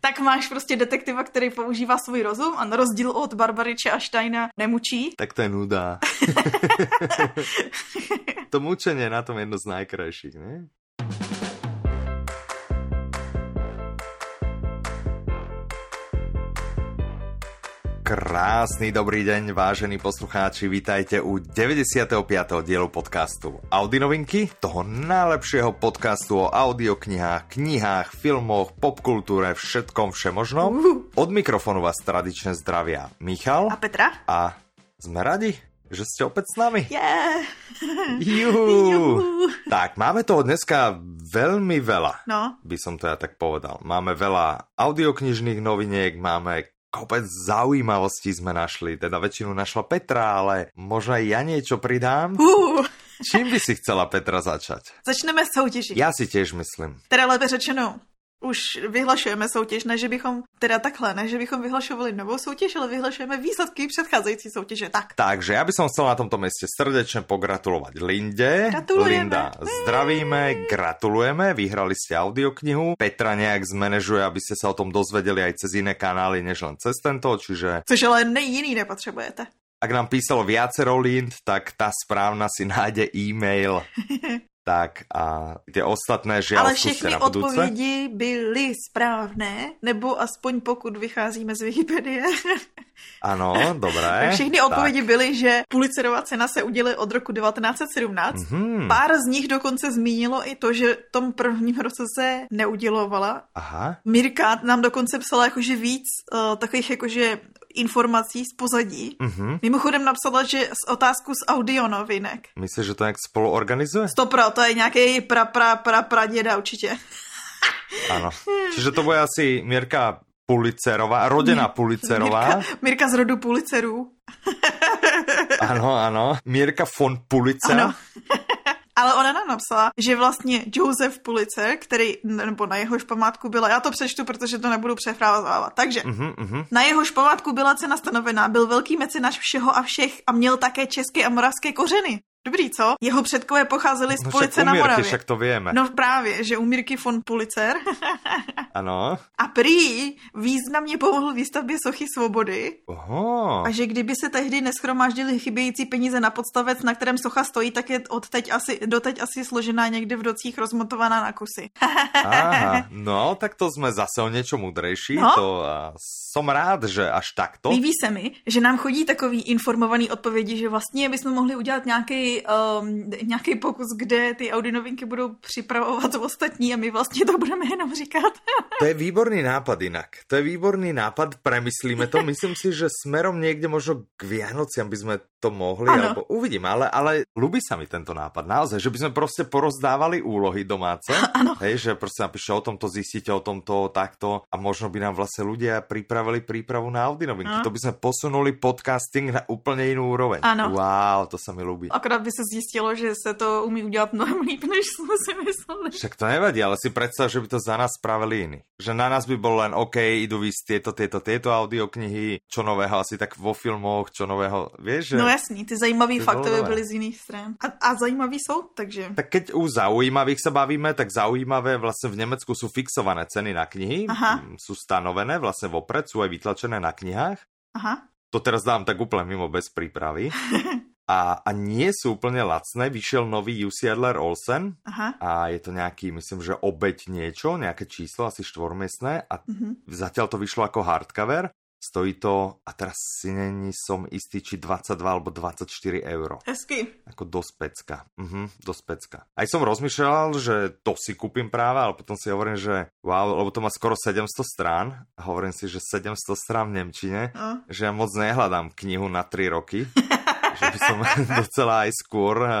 tak máš prostě detektiva, který používá svůj rozum a na rozdíl od Barbariče a Steina nemučí. Tak to je nuda. to mučení je na tom jedno z najkrajších, ne? Krásny dobrý deň, vážení poslucháči, vítajte u 95. dielu podcastu Audi novinky, toho najlepšieho podcastu o audioknihách, knihách, filmoch, popkultúre, všetkom všemožnom. Od mikrofonu vás tradične zdravia Michal A Petra? a sme radi, že ste opäť s nami. Yeah. Juhu. Juhu. Tak, máme toho dneska veľmi veľa. No, by som to ja tak povedal. Máme veľa audioknižných noviniek, máme kopec zaujímavostí sme našli, teda väčšinu našla Petra, ale možno aj ja niečo pridám. uh. Čím by si chcela Petra začať? Začneme soutěžit. Ja si tiež myslím. Teda lépe řečeno, už vyhlašujeme soutěž, ne že bychom, teda takhle, ne že bychom vyhlašovali novou soutěž, ale vyhlašujeme výsledky předcházející soutěže. Tak. Takže ja by som chcel na tomto meste srdečne pogratulovať Linde. Gratulujeme. Linda, zdravíme, gratulujeme, vyhrali ste audioknihu. Petra nejak zmanéžuje, aby ste sa o tom dozvedeli aj cez iné kanály, než len cez tento, čiže Což ale nej jiný nepotřebujete. ak nám písalo viacero Lind, tak tá správna si nájde e-mail. tak a tie ostatné žiaľ Ale všechny na odpovědi byly správné, nebo aspoň pokud vycházíme z Wikipedie. Áno, dobré. Tak všechny odpovědi byly, že Pulitzerová cena se udělí od roku 1917. Mhm. Pár z nich dokonce zmínilo i to, že v tom prvním roce se neudělovala. Aha, Mirka nám dokonce psala jakože víc uh, takových jakože informací z pozadí. mhm. Mimochodem napsala, že z otázku z audionovinek. Myslíš, že to nejak spolu organizuje? Stopra, to je nějaký pra, pra, pra, praděda určitě. Áno. Čiže to bude asi Mirka Pulicerová, rodená Pulicerová. Mirka, Mirka z rodu Pulicerů. Áno, áno. Mirka von Pulicer. Ano. Ale ona nám napsala, že vlastně Joseph Pulitzer, který, nebo na jehož památku byla, já to přečtu, protože to nebudu přefrázovávat, takže Mhm, mhm. na jehož památku byla cena stanovená, byl velký mecenáš všeho a všech a měl také české a moravské kořeny. Dobrý, co? Jeho předkové pocházeli z No Police však na Moravě. však to vieme. No právě, že u Mirky von Pulitzer Ano. a prý významně pomohl výstavbě sochy svobody Oho. a že kdyby se tehdy neschromáždili chybějící peníze na podstavec, na kterém socha stojí, tak je od teď asi, doteď asi složená někde v docích rozmontovaná na kusy. Aha, no, tak to sme zase o niečo múdrejší. No. To a, som rád, že až takto. Líbí se mi, že nám chodí takový informovaný odpovědi, že vlastně bychom mohli udělat nějaký, um, nějaký pokus, kde ty Audi novinky budou připravovat ostatní a my vlastně to budeme jenom říkat. To je výborný nápad inak. To je výborný nápad, premyslíme to. Myslím si, že smerom niekde možno k Vianociam by sme to mohli, Áno. alebo uvidím, ale, ale ľubí sa mi tento nápad, naozaj, že by sme proste porozdávali úlohy domáce, Áno. hej, že proste napíše o tomto, zistíte o tomto, takto a možno by nám vlastne ľudia pripravili prípravu na Audi novinky. No. To by sme posunuli podcasting na úplne inú úroveň. Áno. Wow, to sa mi ľúbi. Akorát by se zjistilo, že se to umí udělat mnohem líp, než jsme si mysleli. Však to nevadí, ale si predstav, že by to za nás spravili iní. Že na nás by bol len OK, idú vysť tieto, tieto, tieto audioknihy, čo nového asi tak vo filmoch, čo nového, vieš, že... No jasný, ty zajímavý To fakty bylo by byly z jiných stran. A, a zajímavý jsou, takže... Tak keď u zaujímavých sa bavíme, tak zaujímavé vlastne v Nemecku sú fixované ceny na knihy, Aha. sú stanovené vlastne vopred, sú aj vytlačené na knihách. Aha. To teraz dám tak úplne mimo bez prípravy. A, a nie sú úplne lacné. Vyšiel nový UC Adler Olsen Aha. a je to nejaký, myslím, že obeď niečo, nejaké číslo, asi štvormiestné a Mhm. zatiaľ to vyšlo ako hardcover. Stojí to, a teraz si není som istý, či 22 alebo 24 euro. Hezky. Ako dosť pecka. Mhm, dosť pecka. Aj som rozmýšľal, že to si kúpim práve, ale potom si hovorím, že wow, lebo to má skoro 700 strán a hovorím si, že 700 strán v Nemčine, No. že ja moc nehľadám knihu na 3 roky. že by som docela aj skôr uh,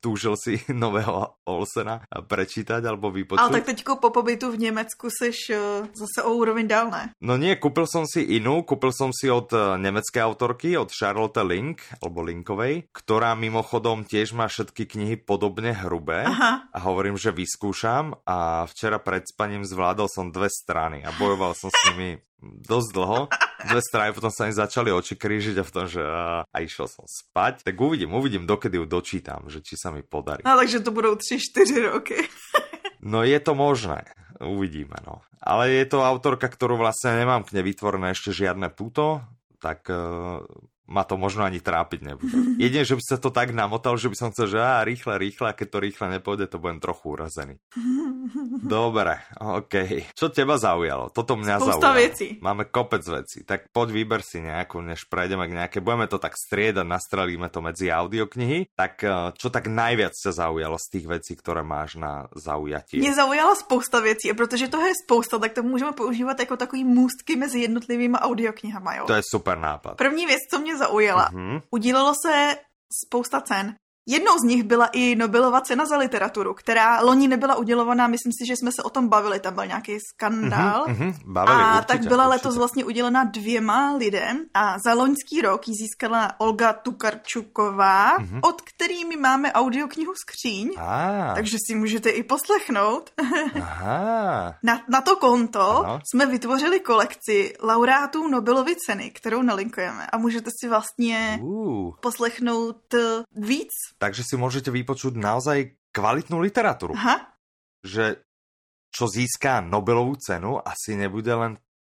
túžil si nového Olsena prečítať alebo vypočuť. Ale tak teďko po pobytu v Německu seš uh, zase o úroveň dál, ne? No nie, kúpil som si inú, kúpil som si od eh, nemeckej autorky, od Charlotte Link, alebo Linkovej, ktorá mimochodom tiež má všetky knihy podobne hrubé. Aha. A hovorím, že vyskúšam a včera pred spaním zvládol som dve strany a bojoval som s nimi dosť dlho. Dve strany, potom sa mi začali oči krížiť a v tom, že a, a išiel som spať. Tak uvidím, uvidím, dokedy ju dočítam, že či sa mi podarí. No takže to budou tři, čtyři roky. No je to možné. Uvidíme, no. Ale je to autorka, ktorú vlastne nemám k nej vytvorené ešte žiadne puto, tak uh, ma to možno ani trápiť nebude. Jedine, že by sa to tak namotal, že by som chcel, že á, rýchle, rýchle, a keď to rýchle nepôjde, to budem trochu urazený. Dobre, OK. Čo teba zaujalo? Toto mňa Spousta zaujalo. vecí. Máme kopec vecí. Tak poď vyber si nejakú, než prejdeme k nejaké. Budeme to tak striedať, nastrelíme to medzi audioknihy. Tak eh, čo tak najviac ťa zaujalo z tých vecí, ktoré máš na zaujatie? Mě zaujala spousta věcí a protože toho je spousta, tak to můžeme používat jako takový můstky mezi jednotlivými audioknihama, jo. To je super nápad. První věc, co mě zaujala, Mhm. udělalo se spousta cen. Jednou z nich byla i Nobelova cena za literaturu, která loni nebyla udělovaná, myslím si, že jsme se o tom bavili, tam byl nějaký skandál. Mhm, mhm, bavili, a určitě, tak byla určitě. letos vlastně udělena dvěma lidem a za loňský rok ji získala Olga Tukarčuková, Mhm. od který my máme audioknihu Skříň, Á, takže si můžete i poslechnout. aha. Na, na to konto Ano. jsme vytvořili kolekci laureátů Nobelovy ceny, kterou nalinkujeme a můžete si vlastně Uh, poslechnout víc. Takže si môžete vypočuť naozaj kvalitnú literatúru. Aha, Že čo získá Nobelovú cenu, asi nebude len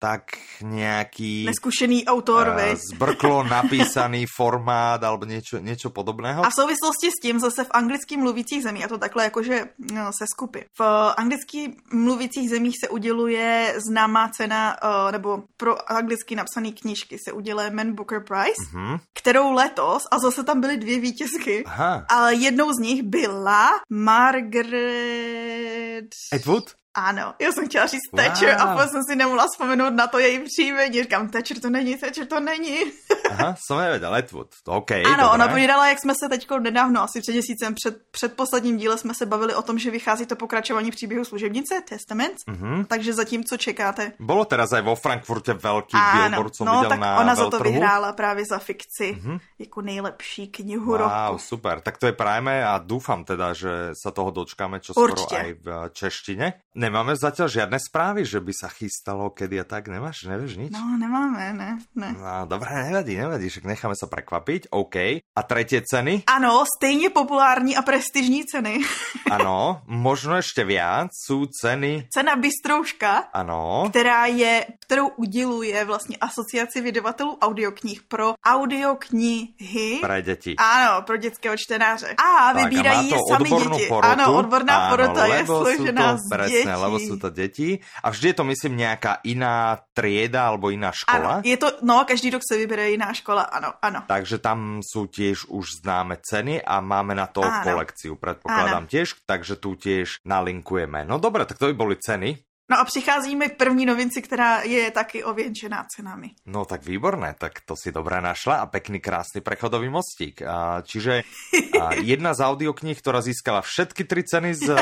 tak nejaký neskušený autor, vej. zbrklo napísaný formát alebo niečo, niečo podobného. A v souvislosti s tím zase v anglicky mluvících zemích, a to takhle jakože no, se skupy. V anglicky mluvících zemích se uděluje známá cena, eh, nebo pro anglicky napsané knížky se uděluje Man Booker Prize, Mhm. kterou letos, a zase tam byly dvě vítězky, Aha. ale jednou z nich byla Margaret... Atwood? Ano, já jsem chtěla říct Wow. Thatcher a pak jsem si nemohla vzpomenout na to její příjmení. Říkám, Thatcher to není, Thatcher to není. Aha, som nevedel, Atwood. OK, ano, dobré. ona povídala, jak jsme se teď nedávno, asi před měsícem, před, před posledním díle jsme se bavili o tom, že vychází to pokračování příběhu služebnice, Testament, Mhm. takže zatím, co čekáte. Bolo teraz aj vo Frankfurte veľký Ano, billboard, som no videl tak na ona za to vyhrála právě za fikci, Mhm. jako nejlepší knihu Wow, roku. super. Tak to je prajme a dúfam teda, že sa toho dočkáme čo skoro Určite. aj v češtine. Nemáme zatiaľ žiadne správy, že by sa chystalo, kedy a tak. Nemáš? Nevieš nič? No, nemáme, ne, ne. No, dobré, nevadí, nevadí, však necháme sa prekvapiť. OK. A tretie ceny? Ano, stejně populární a prestižní ceny. Ano, možno ešte viac. Sú ceny, Cena Bystrouška, ano. která je, kterou uděluje vlastně asociaci vydavatelů audioknih pro audioknihy. Pre deti. Ano, pro dětského čtenáře. A Tak, vybírají a má to sami děti. Porotu. Ano, odborná Áno, porota je složená z presne, dětí. lebo sú to deti. A vždy je to, myslím, nejaká iná trieda alebo iná škola. Ano, je to, no, každý rok se vybere jiná škola, ano, ano. Takže tam sú tiež už známe ceny a máme na to Áno. kolekciu, predpokladám tiež, takže tu tiež nalinkujeme. No dobre, tak to by boli ceny. No a přichází mi první novinci, která je taky ověnčená cenami. No tak výborné, tak to si dobré našla a pekný krásny prechodový mostík. A, čiže a, jedna z audiokníh, ktorá získala všetky tri ceny z a,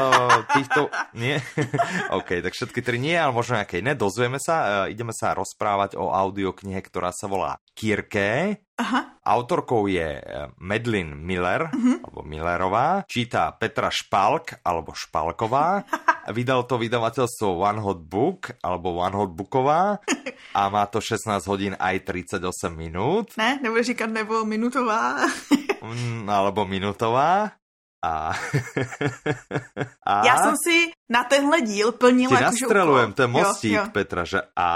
týchto... Nie? OK, tak všetky tri nie, ale možno nejaké iné. Dozvieme sa. A, ideme sa rozprávať o audioknihe, ktorá sa volá Kirke. Aha, Autorkou je eh, Medlin Miller, alebo Millerová, číta Petra Špalk, alebo Špalková, vydal to vydavateľstvo One Hot Book, alebo One Hot Booková a má to 16 hodín aj 38 minút, ne, nebudu říkat nebo minutová. mm, alebo minutová. A, a Já jsem si na tenhle díl ti plnila jakože nastrelujem úkol. ten mostík, Jo, jo. Petra, že a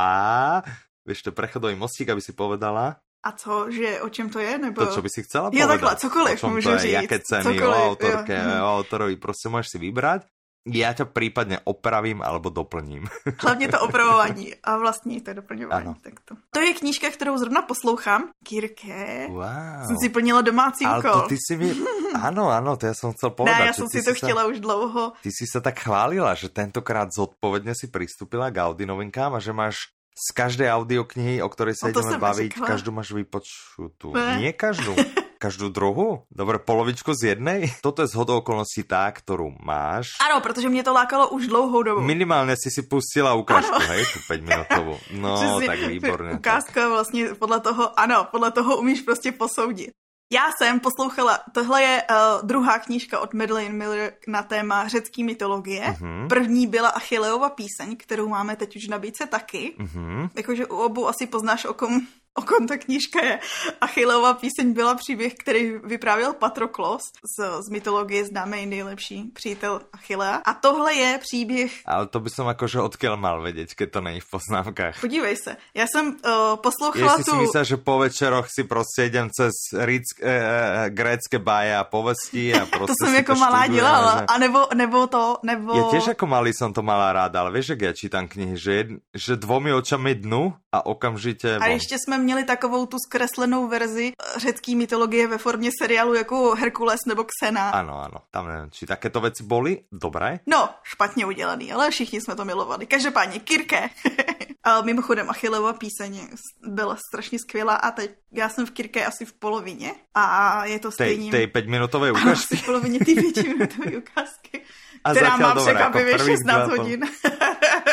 vieš, to prechodový mostík, aby si povedala A co, že o čem to je? Nebo... to, čo by si chcela Jo, povedať. takhle, cokoliv můžu to je, říct, jaké ceny, cokoliv, o jo, autorke, mhm. o autorovi, prostě môžeš si vybrať. Ja ťa prípadne opravím alebo doplním. Hlavně to opravování a vlastně to doplňování. Ano. Tak to. to je knížka, kterou zrovna poslouchám. Kirke. Wow. Jsem si plnila domácí Ale úkol. to ty si mi... Áno, áno, to ja som chcel povedať. ne, já jsem si to sa- chtěla už dlouho. Ty si sa tak chválila, že tentokrát zodpovedne si pristúpila k Audi novinkám a že máš z každej audioknihy, o ktorej sa No ideme baviť, neřekla. každú máš vypočutú. Ne. Nie každú. Každú druhú? Dobre, polovičku z jednej? Toto je zhodou okolností tá, ktorú máš. Ano, protože mě to lákalo už dlouhou dobu. Minimálně si si pustila ukážku, Ano. hej, tu 5 minutovou. No, Přesně, tak výborně. Tak. Ukázka vlastně podle toho, ano, podle toho umíš prostě posoudit. Já jsem poslouchala, tohle je uh, druhá knížka od Madeleine Miller na téma řecké mytologie. Mhm. První byla Achilleova píseň, kterou máme teď už v nabídce taky. Mhm. Jakože u obou asi poznáš, o kom o kom ta knížka je. Achilleova píseň byla příběh, který vyprávěl Patroklos z, z mytologie známý nejlepší přítel Achillea. A tohle je příběh... Ale to by som akože odkiaľ mal vedieť, keď to není v poznámkách. Podívej se, já jsem uh, poslouchala Jestli tu... si myslel, že po večeroch si prostě idem cez rick, e, e, grécké báje a povesti a prostě to jsem jako malá dělala. že- A nebo, nebo to, nebo... Ja tiež ako malý som to mala ráda, ale vieš, jak ja čítam knihy, že, jed, že dvomi očami dnu a okamžite A ještě jsme měli takovou tu zkreslenou verzi eh, řecké mytologie ve formě seriálu jako Herkules nebo Xena. Áno, áno, tam neviem, či takéto veci boli dobré? No, špatně udělaný, ale všichni jsme to milovali. Každopádně, Kirke. a mimochodem, Achilleva píseň byla strašně skvělá a teď já jsem v Kirke asi v polovině a je to Tej, stejně... tej 5-minútovej Ano, ukážky? asi v polovině ty pětiminutové ukázky, A která má překvapivě ako prvých 16 dva po- hodin.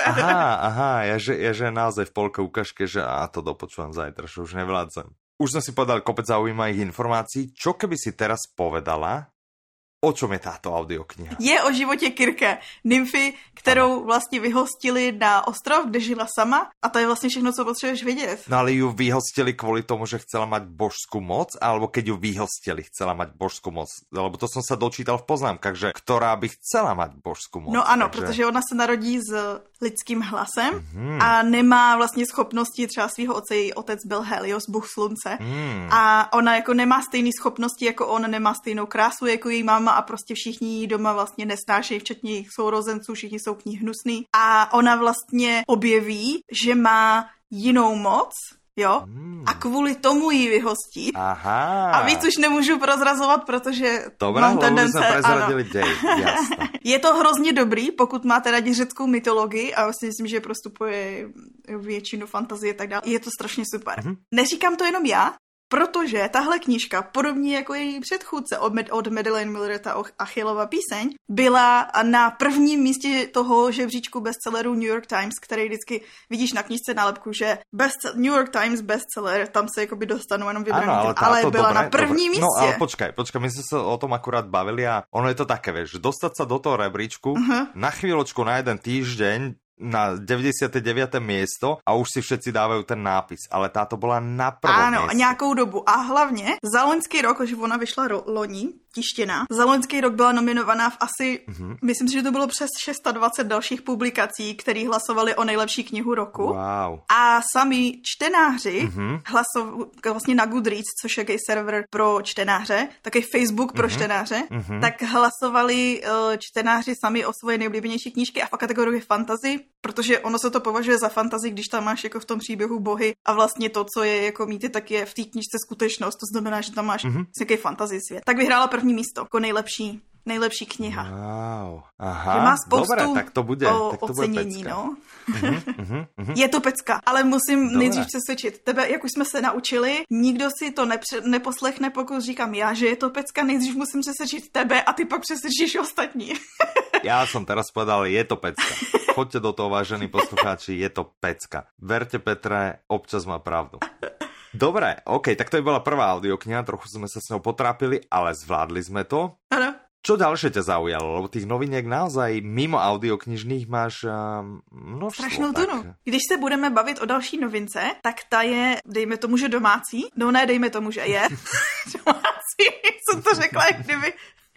Aha, aha, ja že, ja že naozaj v polke ukážke, že a to dopočúvam zajtra, že už nevládzem. Už sme si povedali kopec zaujímavých informácií. Čo keby si teraz povedala, o čom je táto audiokniha? Je o životě Kirke, nymfy, kterou vlastně vyhostili na ostrov, kde žila sama a to je vlastně všechno, co potřebuješ vědět. No ale ju vyhostili kvôli tomu, že chcela mať božskú moc, alebo keď ju vyhostili, chcela mať božskú moc? Lebo to som sa dočítal v poznámkach, že ktorá by chcela mať božskú moc. No ano, takže... protože ona se narodí s lidským hlasem Mhm. a nemá vlastně schopnosti, třeba svého otce, její otec byl Helios, bůh slunce. Hmm. A ona jako nemá stejné schopnosti jako on, nemá stejnou krásu jako její máma a prostě všichni jí doma vlastně nesnášejí, včetně jejich sourozenců, všichni jsou k ní hnusný. A ona vlastně objeví, že má jinou moc, jo, Hmm. a kvůli tomu ji vyhostí. Aha. A víc už nemůžu prozrazovat, protože Dobré, mám tendence, jasné. Je to hrozně dobrý, pokud máte rádi řeckou mytologii a si myslím, že prostupuje většinu fantazie a tak dále. Je to strašně super. Mhm. Neříkám to jenom já, protože tahle knížka, podobně jako její předchůdce od, Med- od Madeleine Miller, ta Och- Achillova píseň, byla na prvním místě toho žebříčku bestsellerů New York Times, který vždycky vidíš na knížce nálepku, že best, New York Times bestseller, tam se jakoby dostanu jenom vybraný, Áno, ale, ale byla dobre, na první dobre. místě. No ale počkaj, počkaj, my sme sa o tom akurát bavili a ono je to také, vieš, že dostať sa do toho rebríčku Mhm. na chvíľočku, na jeden týždeň, na 99. miesto a už si všetci dávajú ten nápis, ale táto bola na prvom Ano, mieste. nějakou dobu. A hlavně za loňský rok, že ona vyšla ro- loni, tištěná, za loňský rok byla nominovaná v asi, mm-hmm. myslím si, že to bylo přes 620 dalších publikací, které hlasovali o nejlepší knihu roku. Wow. A sami čtenáři Mhm. mm-hmm. hlasovali vlastně na Goodreads, což je jaký server pro čtenáře, takový Facebook pro mm-hmm. čtenáře, Mhm. mm-hmm. tak hlasovali uh, čtenáři sami o svoje nejoblíbenější knížky a v kategorii fantasy, protože ono se to považuje za fantasy, když tam máš jako v tom příběhu bohy a vlastně to, co je jako mýty, tak je v té knížce skutečnost. To znamená, že tam máš Mhm. mm-hmm. nějaký fantasy svět. Tak vyhrála první místo jako nejlepší, nejlepší kniha. Wow. Aha, Že má spoustu dobre, tak to bude, o, tak to bude ocenění, pecka. no. Mhm, mhm. Je to pecka, ale musím Dobré. nejdřív přesvědčit tebe, jak už jsme se naučili, nikdo si to nepře- neposlechne, pokud říkám já, že je to pecka, nejdřív musím přesvědčit tebe a ty pak přesvědčíš ostatní. Ja som teraz povedal, je to pecka. Choďte do toho, vážení poslucháči, je to pecka. Verte Petre, občas má pravdu. Dobre, OK, tak to je bola prvá audiokniha, trochu sme sa s ňou potrápili, ale zvládli sme to. Ano. Čo ďalšie ťa zaujalo? Lebo tých noviniek naozaj mimo audioknižných máš um, množstvo. Strašnou tak- tunu. Když se budeme bavit o další novince, tak ta je, dejme tomu, že domácí. No ne, dejme tomu, že je. domácí. Jsem to řekla, jak kdyby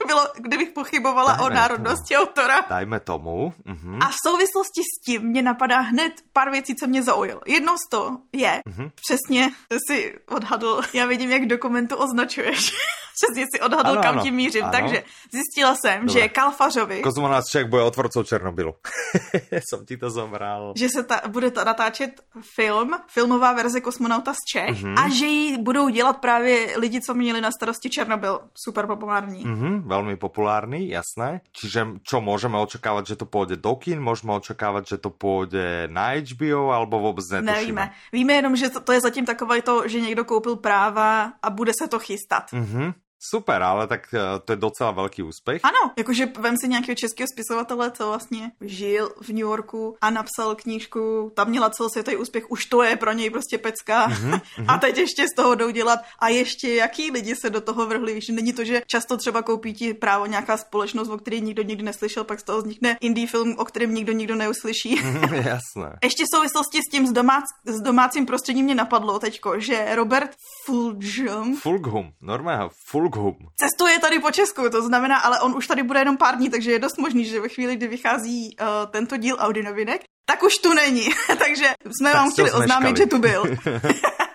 bylo, kdybych pochybovala Dajme o tomu. národnosti autora. Dajme tomu. Uh-huh. A v souvislosti s tím mě napadá hned pár věcí, co mě zaujalo. Jednou z toho je, Mhm. přesně si odhadl, já vidím, jak dokumentu označuješ. přesně si odhadl, Ano, kam ano, tím mířím. ano. Takže zjistila jsem, Dobre. že Kalfařovi, Kozmonát Čech bude otvorcou Černobylu. Som ti to zobral. že se ta, bude ta, natáčet film, filmová verze kosmonauta z Čech Mhm. a že ji budou dělat právě lidi, co měli na starosti Černobyl. Super populární. Mhm, veľmi populárny, jasné. Čiže čo môžeme očakávať, že to pôjde do kin, môžeme očakávať, že to pôjde na HBO, alebo vôbec netušíme. Nevíme. Víme jenom, že to, to je zatím takové to, že někdo koupil práva a bude se to chystat. Mhm. Super, ale tak uh, to je docela velký úspěch. Ano, jakože vem si nějakého českého spisovatele, co vlastně žil v New Yorku a napsal knížku, tam měla celosvětový úspěch, už to je pro něj prostě pecka. Mm-hmm, a teď ještě z toho jdou dělat a ještě jaký lidi se do toho vrhli, víš, není to, že často třeba koupí ti právo nějaká společnost, o který nikdo nikdy neslyšel, pak z toho vznikne indie film, o kterém nikdo nikdo neuslyší. Jasné. Ještě v souvislosti s tím s, domác, s domácím prostředím mě napadlo teďko, že Robert Fulghum. Fulghum, normálně Fulghum. Cestuje tady po Česku, to znamená, ale on už tady bude jenom pár dní, takže je dost možný, že ve chvíli, kdy vychází uh, tento díl Audi novinek, tak už tu není. takže jsme tak vám chtěli oznámit, že tu byl.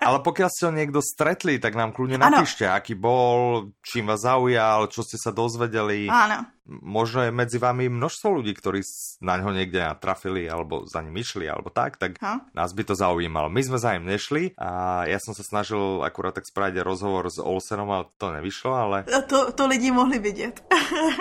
Ale pokiaľ ste ho niekto stretli, tak nám kľudne napíšte, aký bol, čím vás zaujal, čo ste sa dozvedeli. Áno možno je medzi vami množstvo ľudí, ktorí na ňo niekde natrafili alebo za ním išli alebo tak, tak ha? nás by to zaujímalo. My sme za ním nešli a ja som sa snažil akurát tak spraviť rozhovor s Olsenom, ale to nevyšlo, ale... To, to lidi mohli vidět.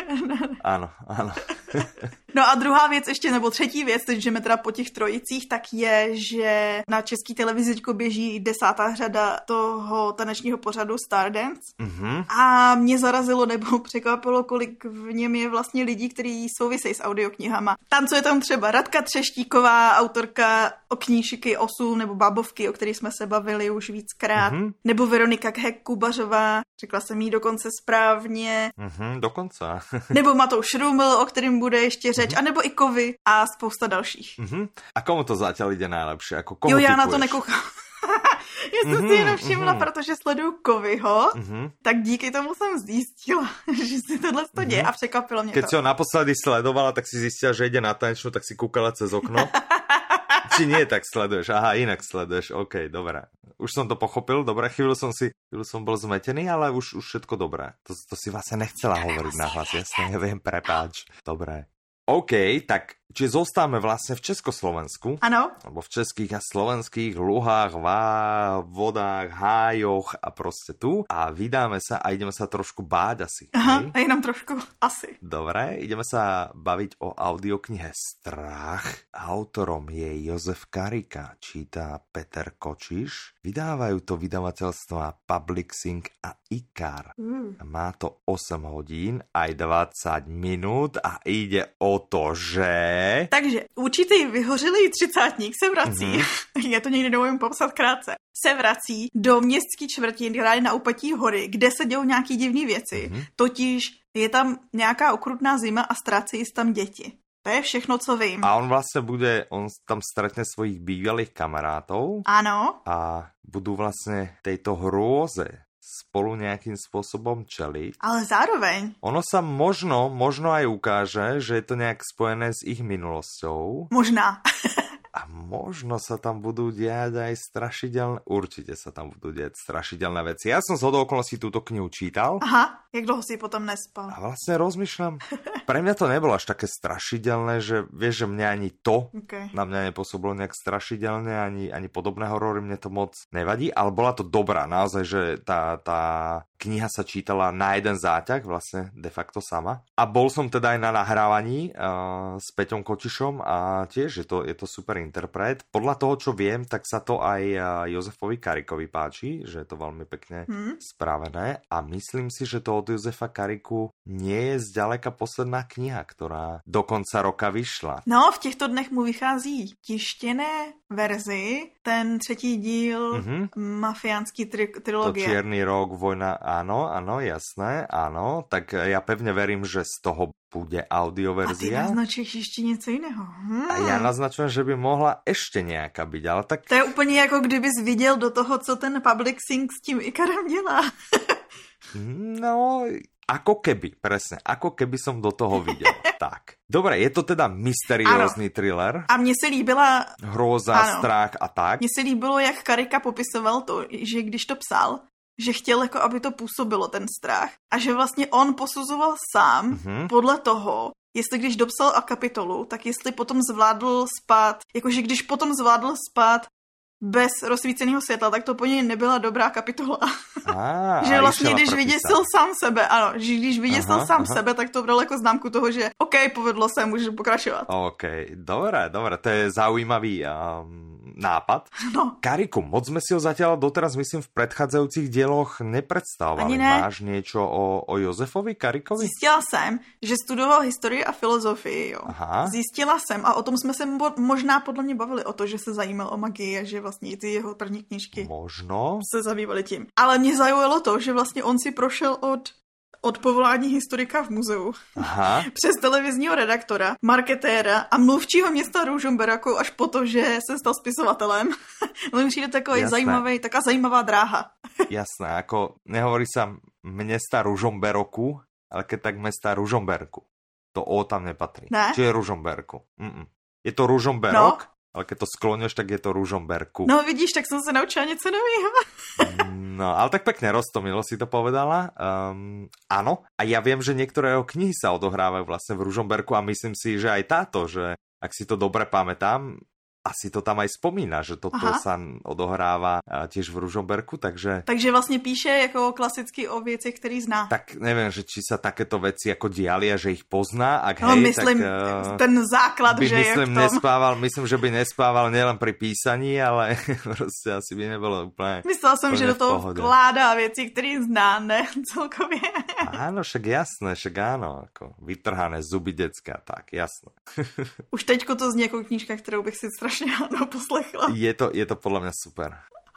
ano, ano. No a druhá věc ještě, nebo třetí věc, teď jdeme teda po těch trojicích, tak je, že na české televizi běží desátá řada toho tanečního pořadu Stardance. Mm-hmm. A mě zarazilo nebo překvapilo, kolik v něm je vlastně lidí, kteří souvisejí s audioknihama. Tancuje tam třeba Radka Třeštíková, autorka o knížky 8 nebo Babovky, o kterých jsme se bavili už víckrát, mm-hmm. nebo Veronika Khek Kubařová, řekla jsem jí dokonce správně. Mm-hmm, dokonce. nebo Matouš Ruml, o kterým bude ještě řeč, mm-hmm. anebo i Kovy a spousta dalších. Mm-hmm. A komu to zatím jde nejlepší? Jako komu jo, já typuješ? na to nekoukám. Já jsem mm-hmm, si jenom všimla, mm-hmm. protože sleduju Kovyho, mm-hmm. tak díky tomu jsem zjistila, že si tohle to děje mm-hmm. a překvapilo mě Keď to. si ho naposledy sledovala, tak si zjistila, že jde na tanečnu, tak si koukala cez okno. Či nie, tak sleduješ. Aha, inak sleduješ. OK, dobré. Už som to pochopil, dobré, chvíľu som si, chvíľu som bol zmetený, ale už, už všetko dobré. To, to si vlastne nechcela hovoriť na hlas, jasne, neviem, prepáč. Dobré. OK, tak Čiže zostáme vlastne v Československu. Ano. Alebo v českých a slovenských luhách, vá, vodách, hájoch a prostě tu. A vydáme sa a ideme sa trošku báť asi. Aha, hej? a jenom trošku, asi. Dobre, ideme sa baviť o audioknihe Strach. Autorom je Jozef Karika, číta Peter Kočiš. Vydávajú to vydavateľstva Public Sync a Ikar. Mm. Má to 8 hodín aj 20 minút a ide o to, že takže určitý vyhořelý třicátník se vrací, mm-hmm. já to někdy neumím popsat krátce, se vrací do městské čtvrti, která je na úpatí hory, kde se dějou nějaký divné věci. Mm-hmm. Totiž je tam nějaká okrutná zima a ztrácejí se tam děti. To je všechno, co vím. A on vlastně bude, on tam stretne svojich bývalých kamarátov. Ano. A budou vlastně tejto hrôze spolu nějakým způsobem čeliť. Ale zároveň. Ono sa možno, možno aj ukáže, že je to nějak spojené s ich minulosťou. Možná. A možno sa tam budú diať aj strašidelné, určite sa tam budú diať strašidelné veci. Ja som z okolností túto knihu čítal. Aha, jak dlho si potom nespal? A vlastne rozmýšľam, pre mňa to nebolo až také strašidelné, že vieš, že mňa ani to okay. na mňa nepôsobilo nejak strašidelné, ani, ani podobné horory, mne to moc nevadí, ale bola to dobrá, naozaj, že tá, tá kniha sa čítala na jeden záťah, vlastne de facto sama. A bol som teda aj na nahrávaní uh, s Peťom Kočišom a tiež je to, je to super interpret. Podľa toho, čo viem, tak sa to aj Jozefovi Karikovi páči, že je to veľmi pekne hmm. spravené a myslím si, že to od Jozefa Kariku nie je zďaleka posledná kniha, ktorá do konca roka vyšla. No, v těchto dnech mu vychází tištěné verzi, ten třetí díl mm-hmm. mafiánský tri- trilogie. To Čierny rok, vojna Áno, áno, jasné, áno. Tak ja pevne verím, že z toho bude audioverzia. A ty naznačuješ ještě něco jiného. Hmm. A já naznačujem, že by mohla ještě nějaká být, ale tak... To je úplně jako kdybys viděl do toho, co ten Public Sync s tím Ikarem dělá. no, ako keby, presne, ako keby som do toho viděl. tak. Dobre, je to teda mysteriózny thriller. A mně se líbila... Hroza, ano. strach a tak. Mně se líbilo, jak Karika popisoval to, že když to psal, že chtěl jako, aby to působilo ten strach. A že vlastně on posuzoval sám mm-hmm. podle toho, jestli když dopsal a kapitolu, tak jestli potom zvládl spát, jakože když potom zvládl spát bez rozsvíceného světla, tak to po něj nebyla dobrá kapitola. Ah, že vlastně, když vyděsil sám sebe, ano, že když vyděsil sám aha. sebe, tak to bral jako známku toho, že OK, povedlo se, můžu pokračovat. OK, dobré, dobré, to je zaujímavý um, nápad. No. Kariku, moc jsme si ho zatiaľ doteraz, myslím, v predchádzajúcich dieloch nepredstavovali. Ani ne. Máš niečo o, o Jozefovi Karikovi? Zjistila jsem, že studoval historii a filozofii, jo. Aha. Zjistila jsem, a o tom jsme se mo- možná podle mě bavili, o to, že se zajímal o magii a že vlastně ty jeho první knížky Možno. se zabývaly tím. Ale mě zaujalo to, že vlastně on si prošel od od povolání historika v muzeu Aha. přes televizního redaktora, marketéra a mluvčího města Ružomberku až po to, že se stal spisovatelem. Ale mi přijde takový Jasné. zajímavý, taká zajímavá dráha. Jasné, ako nehovorí sa mesta Ružomberoku, ale keď tak mesta Ružomberku. To O tam nepatrí. Ne? Či je Ružomberku. Mm-mm. Je to Ružomberok, ale keď to skloňuješ, tak je to Ružomberku. No vidíš, tak jsem se naučila něco nového. No, ale tak pekne roztomilo si to povedala. Um, áno, a ja viem, že niektoré jeho knihy sa odohrávajú vlastne v Ružomberku a myslím si, že aj táto, že ak si to dobre pamätám, asi to tam aj spomína, že toto Aha. sa odohráva a, tiež v Ružomberku, takže Takže vlastně píše jako klasicky o věcech, který zná. tak neviem, že či sa takéto veci ako diali a že ich pozná, ak no, hej, myslím, tak uh, ten základ, by že je myslím v tom. nespával, myslím, že by nespával nielen pri písaní, ale prostě asi by nebylo úplne Myslela jsem, že do toho vkládá věci, které zná, ne celkově. Áno, však jasné, však áno, ako vytrhané zuby decka, tak jasné. Už teďko to zní jako knížka, kterou bych si strašně ráno poslechla. Je to, je to podľa mňa super.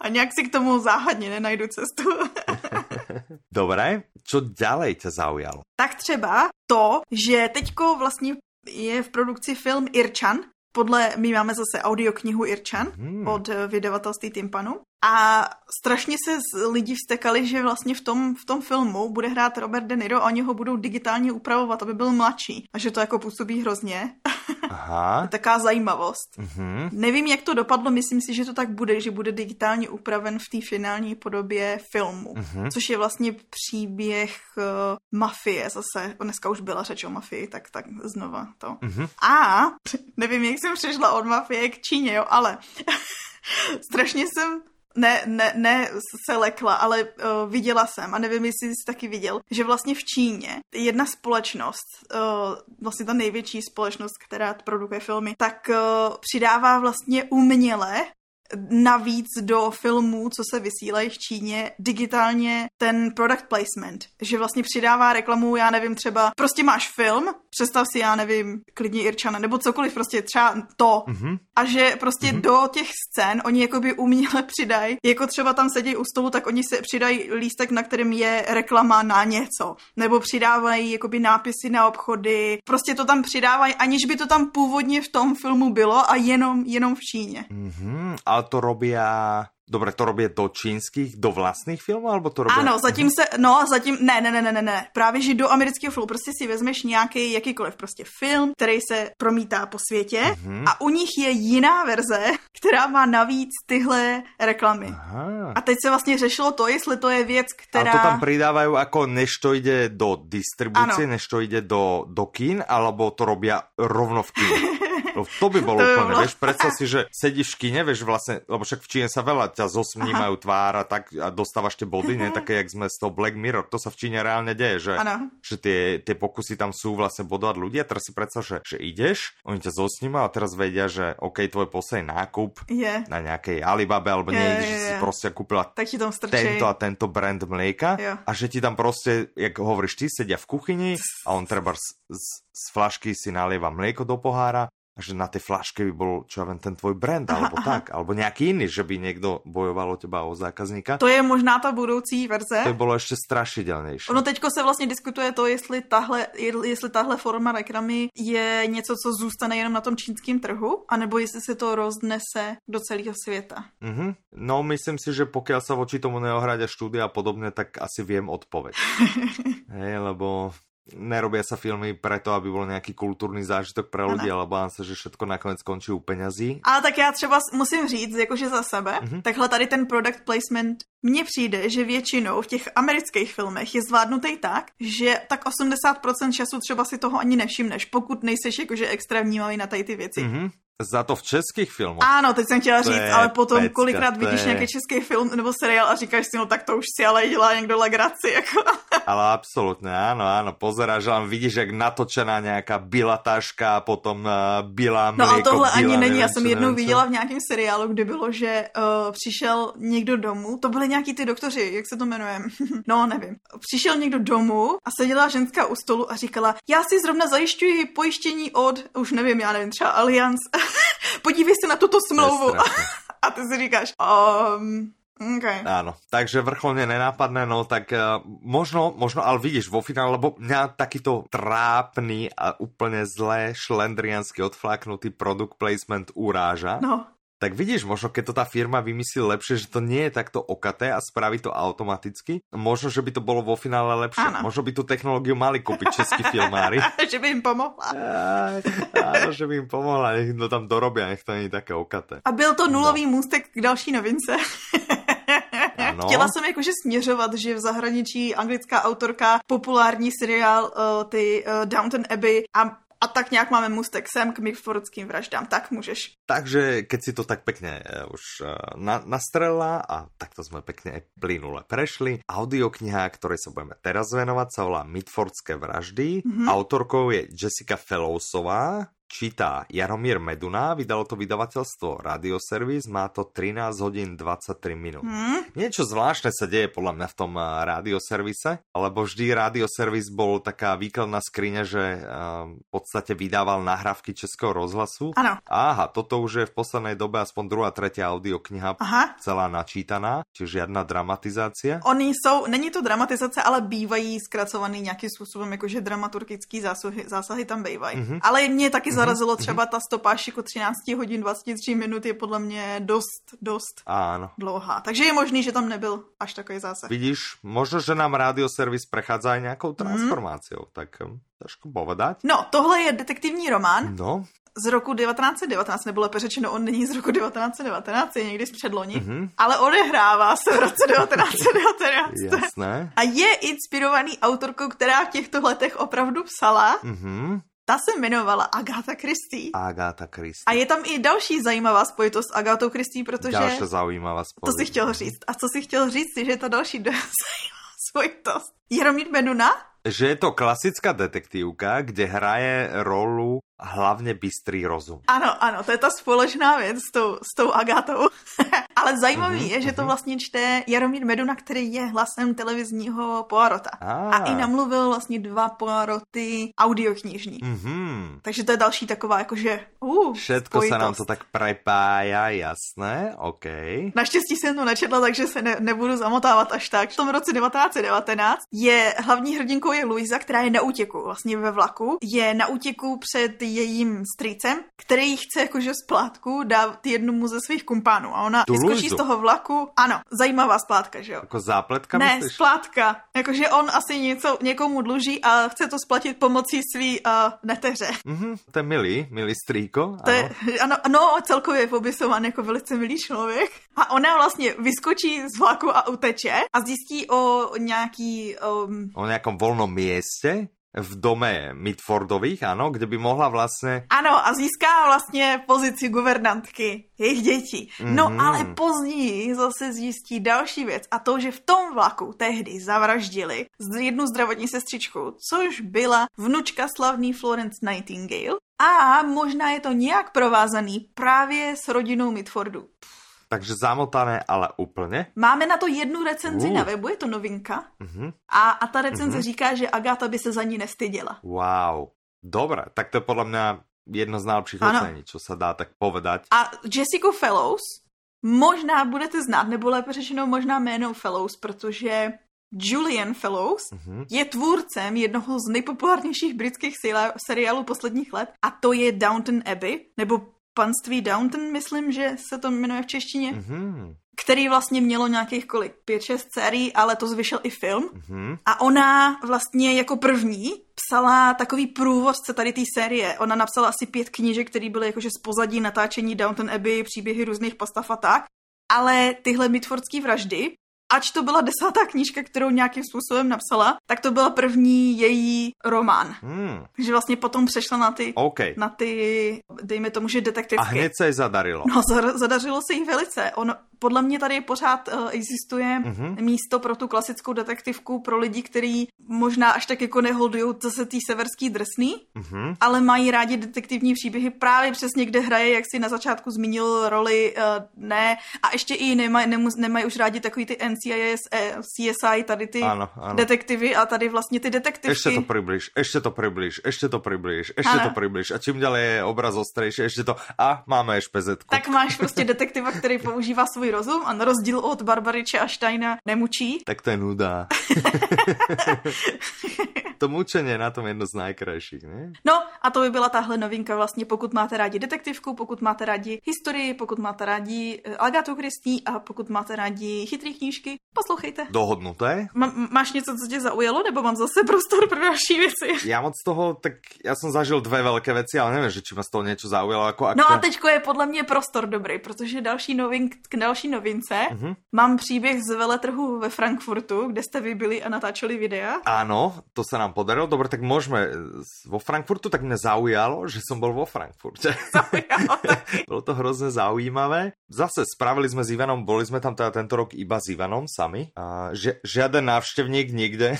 A nějak si k tomu záhadně nenajdu cestu. Dobre, čo ďalej ťa zaujalo? tak třeba to, že teďko vlastně je v produkci film Irčan, podle, my máme zase audioknihu Irčan Hmm. od vydavatelství Timpanu. A strašně se z- lidi vstekali, že vlastně v tom, v tom filmu bude hrát Robert De Niro a oni ho budou digitálně upravovat, aby byl mladší. A že to jako působí hrozně. Aha. Taká zajímavost. Mhm. Nevím, jak to dopadlo, myslím si, že to tak bude, že bude digitálně upraven v té finální podobě filmu, Mhm. což je vlastně příběh uh, mafie zase. Dneska už byla řeč o mafii, tak, tak znova to. Mhm. A nevím, jak jsem přešla od mafie k Číně, jo, ale strašně jsem ne, ne, ne se lekla, ale uh, viděla jsem, a nevím, jestli jsi taky viděl, že vlastně v Číně jedna společnost, uh, vlastně ta největší společnost, která produkuje filmy, tak uh, přidává vlastně uměle navíc do filmů, co se vysílají v Číně, digitálně ten product placement. Že vlastně přidává reklamu, já nevím, třeba prostě máš film, představ si, já nevím, klidně Irčana, nebo cokoliv, prostě třeba to. Mhm. A že prostě mm-hmm. do těch scén oni jakoby uměle přidají, jako třeba tam sedí u stolu, tak oni se přidají lístek, na kterém je reklama na něco. Nebo přidávají jakoby nápisy na obchody. Prostě to tam přidávají, aniž by to tam původně v tom filmu bylo a jenom, jenom v Číně. Mhm. Ale to robia... Dobre, to robia do čínskych, do vlastných filmů, alebo to robia... Ano, zatím se, no a zatím, ne, ne, ne, ne, ne, právě, že do amerického filmu prostě si vezmeš nějaký jakýkoliv prostě film, který se promítá po světě Mhm. a u nich je jiná verze, která má navíc tyhle reklamy. Aha. A teď se vlastně řešilo to, jestli to je věc, která... Ale to tam pridávajú ako než to ide do distribúcie, Áno. než to ide do, do kín, alebo to robia rovno v kíne? Lebo to by bolo To by úplne, bolo- vieš, predstav si, že sedíš v kine, vieš, vlastne, lebo však v Číne sa veľa ťa zosmnímajú tvár a tak a dostávaš tie body, ne, také jak sme z toho Black Mirror, to sa v Číne reálne deje, že, Ano. že tie, tie pokusy tam sú vlastne bodovať ľudí a teraz si predstav, že, že ideš, oni ťa zosnímajú a teraz vedia, že OK, tvoj posledný nákup Je. na nejakej Alibabe alebo Je, niekde, je, že si proste kúpila Tak ti tam strčí. tento a tento brand mlieka Jo. a že ti tam proste, jak hovoríš ty, sedia v kuchyni a on treba z, z, z flašky si nalieva mlieko do pohára a že na tej flaške by bol, čo ja viem, ten tvoj brand, alebo aha. tak, alebo nejaký iný, že by niekto bojoval o teba, o zákazníka. To je možná ta budoucí verze. To by bolo ešte strašidelnejšie. Ono teďko se vlastně diskutuje to, jestli tahle, jestli tahle forma reklamy je něco, co zůstane jenom na tom čínském trhu, anebo jestli se to roznese do celého světa. Mhm. No, myslím si, že pokiaľ sa voči tomu neohradia štúdia a podobne, tak asi viem odpoveď. Hej, lebo nerobia sa filmy preto, aby bol nejaký kultúrny zážitok pre ľudí, ale bávam sa, že všetko nakoniec končí u peňazí. Ale tak já třeba musím říct, jakože za sebe, mm-hmm. takhle tady ten product placement mně přijde, že většinou v těch amerických filmech je zvládnutý tak, že tak 80% času třeba si toho ani nevšimneš, pokud nejseš jakože extra vnímavý na tady ty věci. Mm-hmm. Za to v českých filmech. Ano, teď jsem chtěla říct, ale potom pecka, kolikrát vidíš je... nějaký český film nebo seriál a říkáš si, no tak to už si ale dělá někdo legraci. Jako. ale absolutně, ano, ano, pozeráš, ale vidíš, jak natočená nějaká byla taška a potom uh, byla mléko, No a tohle byla, ani není, já jsem jednou viděla v nějakém seriálu, kde bylo, že uh, přišel někdo domů, to byly nějaký ty doktoři, jak se to jmenuje, no nevím. Přišel někdo domů a seděla ženská u stolu a říkala, já si zrovna zajišťuji pojištění od, už nevím, já nevím, třeba Allianz podívej se na tuto smlouvu. A ty si říkáš, um, Okay. Áno, takže vrcholne nenápadné, no tak uh, možno, možno, ale vidíš vo finále, lebo mňa takýto trápny a úplne zlé šlendriansky odfláknutý product placement uráža. No tak vidíš, možno keď to tá firma vymyslí lepšie, že to nie je takto okaté a spraví to automaticky, možno, že by to bolo vo finále lepšie. Ano. Možno by tu technológiu mali kúpiť českí filmári. že by im pomohla. Áno, že by im pomohla, nech to tam dorobia, nech to není také okaté. A byl to nulový no. můstek k další novince. Ano. Chtěla jsem jakože směřovat, že v zahraničí anglická autorka populární seriál uh, ty uh, Downton Abbey a a tak nějak máme mustek sem k Mitfordským vraždám, tak můžeš. Takže keď si to tak pekne uh, už uh, na, nastrela a takto jsme pekne plynule prešli, audiokniha, ktorej sa budeme teraz venovať, sa volá Mitfordské vraždy. Mm -hmm. Autorkou je Jessica Fellowsová, čítá Jaromír Meduna, vydalo to vydavateľstvo Radioservis, má to 13 hodín 23 minút. Hmm? Niečo zvláštne sa deje podľa mňa v tom eh, Radioservise, lebo vždy Radioservis bol taká výkladná skriňa, že uh, v podstate vydával nahrávky Českého rozhlasu. Ano. Aha, toto už je v poslednej dobe aspoň druhá, tretia audiokniha Aha. celá načítaná, čiže žiadna dramatizácia. Oni jsou, není to dramatizace, ale bývají zkracovaný nějakým způsobem, jakože dramaturgický zásahy, zásahy tam bývají. Mm-hmm. Ale mě taky mm-hmm zarazilo mhm. třeba ta stopáž jako 13 hodin 23 minut je podle mě dost, dost Áno. dlouhá. Takže je možný, že tam nebyl až takový zásah. Vidíš, možno, že nám radioservis prechádza aj nějakou transformáciou, mm. tak hm, trošku povedať. No, tohle je detektivní román. No z roku 1919, nebo lépe řečeno, on není z roku 1919, je někdy z předloni, mm-hmm. ale odehrává se v roce 1919. Jasné. A je inspirovaný autorkou, která v těchto letech opravdu psala. Mm-hmm. Ta se jmenovala Agatha Christie. Agatha Christie. A je tam i další zajímavá spojitost s Agatou Christie, protože... Další zajímavá spojitost. To si chtěl říct. A co si chtěl říct, že je ta další zajímavá spojitost. Jaromír Benuna? Že je to klasická detektívka, kde hraje rolu hlavně bystrý rozum. Ano, ano, to je ta společná věc s tou, s tou Agatou. Ale zajímavý mm-hmm, je, že to mhm. vlastně čte Jaromír Meduna, který je hlasem televizního Poirota. Ah. A i namluvil vlastně dva Poiroty audioknižní. Mm-hmm. Takže to je další taková jakože uh, Všetko spojitost. se nám to tak prepája, jasné, OK. Naštěstí jsem to nečetla, takže se ne, nebudu zamotávat až tak. V tom roce 1919 je hlavní hrdinkou je Luisa, která je na útěku, vlastně ve vlaku. Je na útěku před jejím strýcem, který chce jakože splátku dát jednomu ze svých kumpánů. A ona tu vyskočí z toho vlaku. Ano, zajímavá splátka, že jo? Jako zápletka Ne, myslíš? splátka. Jakože on asi něco někomu dluží a chce to splatit pomocí svý uh, neteře. Mm-hmm, to je milý, milý strýko. To je, ano, ano, celkově je popisován jako velice milý člověk. A ona vlastně vyskočí z vlaku a uteče a zjistí o nějaký... Um... O nějakom volnom městě? V dome Mitfordových, ano, kde by mohla vlastně... Ano, a získá vlastně pozici guvernantky jejich dětí. No mm-hmm. ale později zase zjistí další věc a to, že v tom vlaku tehdy zavraždili jednu zdravotní sestřičku, což byla vnučka slavný Florence Nightingale a možná je to nějak provázaný právě s rodinou Mitfordu. Takže zamotané, ale úplně. Máme na to jednu recenzi uh. na webu, je to novinka. Uh-huh. A, a ta recenze uh-huh. říká, že Agáta by se za ní nestyděla. Wow. Dobré, tak to je podle mě jedno z najlepších ocení, co se dá tak povedať. A Jessica Fellows možná budete znát, nebo lépe řečeno možná jméno Fellows, protože Julian Fellows uh-huh. je tvůrcem jednoho z nejpopulárnějších britských seriálů posledních let a to je Downton Abbey, nebo panství Downton, myslím, že se to jmenuje v češtině. Mm-hmm. Který vlastně mělo nějakých kolik, pět, šest sérií, ale to zvyšel i film. Mm-hmm. A ona vlastně jako první psala takový průvodce tady té série. Ona napsala asi pět knížek, které byly jakože z pozadí natáčení Downton Abbey, příběhy různých postav a tak. Ale tyhle mitfordské vraždy ač to byla desátá knížka, kterou nějakým způsobem napsala, tak to byl první její román. Hmm. Takže vlastně potom přešla na ty, okay. na ty, dejme tomu, že detektivky. A hned se jí zadarilo. No, zadařilo se jí velice. On, podle mě tady pořád uh, existuje uh-huh. místo pro tu klasickou detektivku pro lidi, kteří možná až tak jako neholdují zase tý severský drsný, uh-huh. ale mají rádi detektivní příběhy právě přesně, kde hraje, jak si na začátku zmínil roli, uh, ne, a ještě i nemají nemaj už rádi takový ty NCIS, eh, CSI, tady ty ano, ano. detektivy a tady vlastně ty detektivky. Ještě to přibliž, ještě to přibliž, ještě to přibliž, ještě ano. to přibliž a čím dále je obraz ostrejší, ještě to a máme špezetku. Tak máš prostě detektiva, který používá svůj rozum a na rozdíl od Barbariče a Steina nemučí. Tak to je nuda. to mučení je na tom jedno z nejkrajších, ne? No a to by byla tahle novinka vlastně, pokud máte rádi detektivku, pokud máte rádi historii, pokud máte rádi eh, Agatu Christie a pokud máte rádi chytrý knížky, poslouchejte. Dohodnuté. M- máš něco, co tě zaujalo, nebo mám zase prostor pro další věci? Já moc toho, tak já jsem zažil dvě velké věci, ale nevím, že či ma z toho něco zaujalo. Jako akce. No a teďko je podle mě prostor dobrý, protože další novink, k další novince uh-huh. mám příběh z veletrhu ve Frankfurtu, kde jste vy byli a natáčeli videa. Ano, to se nám podarilo. Dobře, tak můžeme vo Frankfurtu, tak mě zaujalo, že jsem byl vo Frankfurte. Zaujalo Bylo to hrozně zaujímavé. Zase spravili jsme s Ivanom, boli jsme tam teda tento rok iba s Ivanom sami. A ži žiaden návštevník nikde.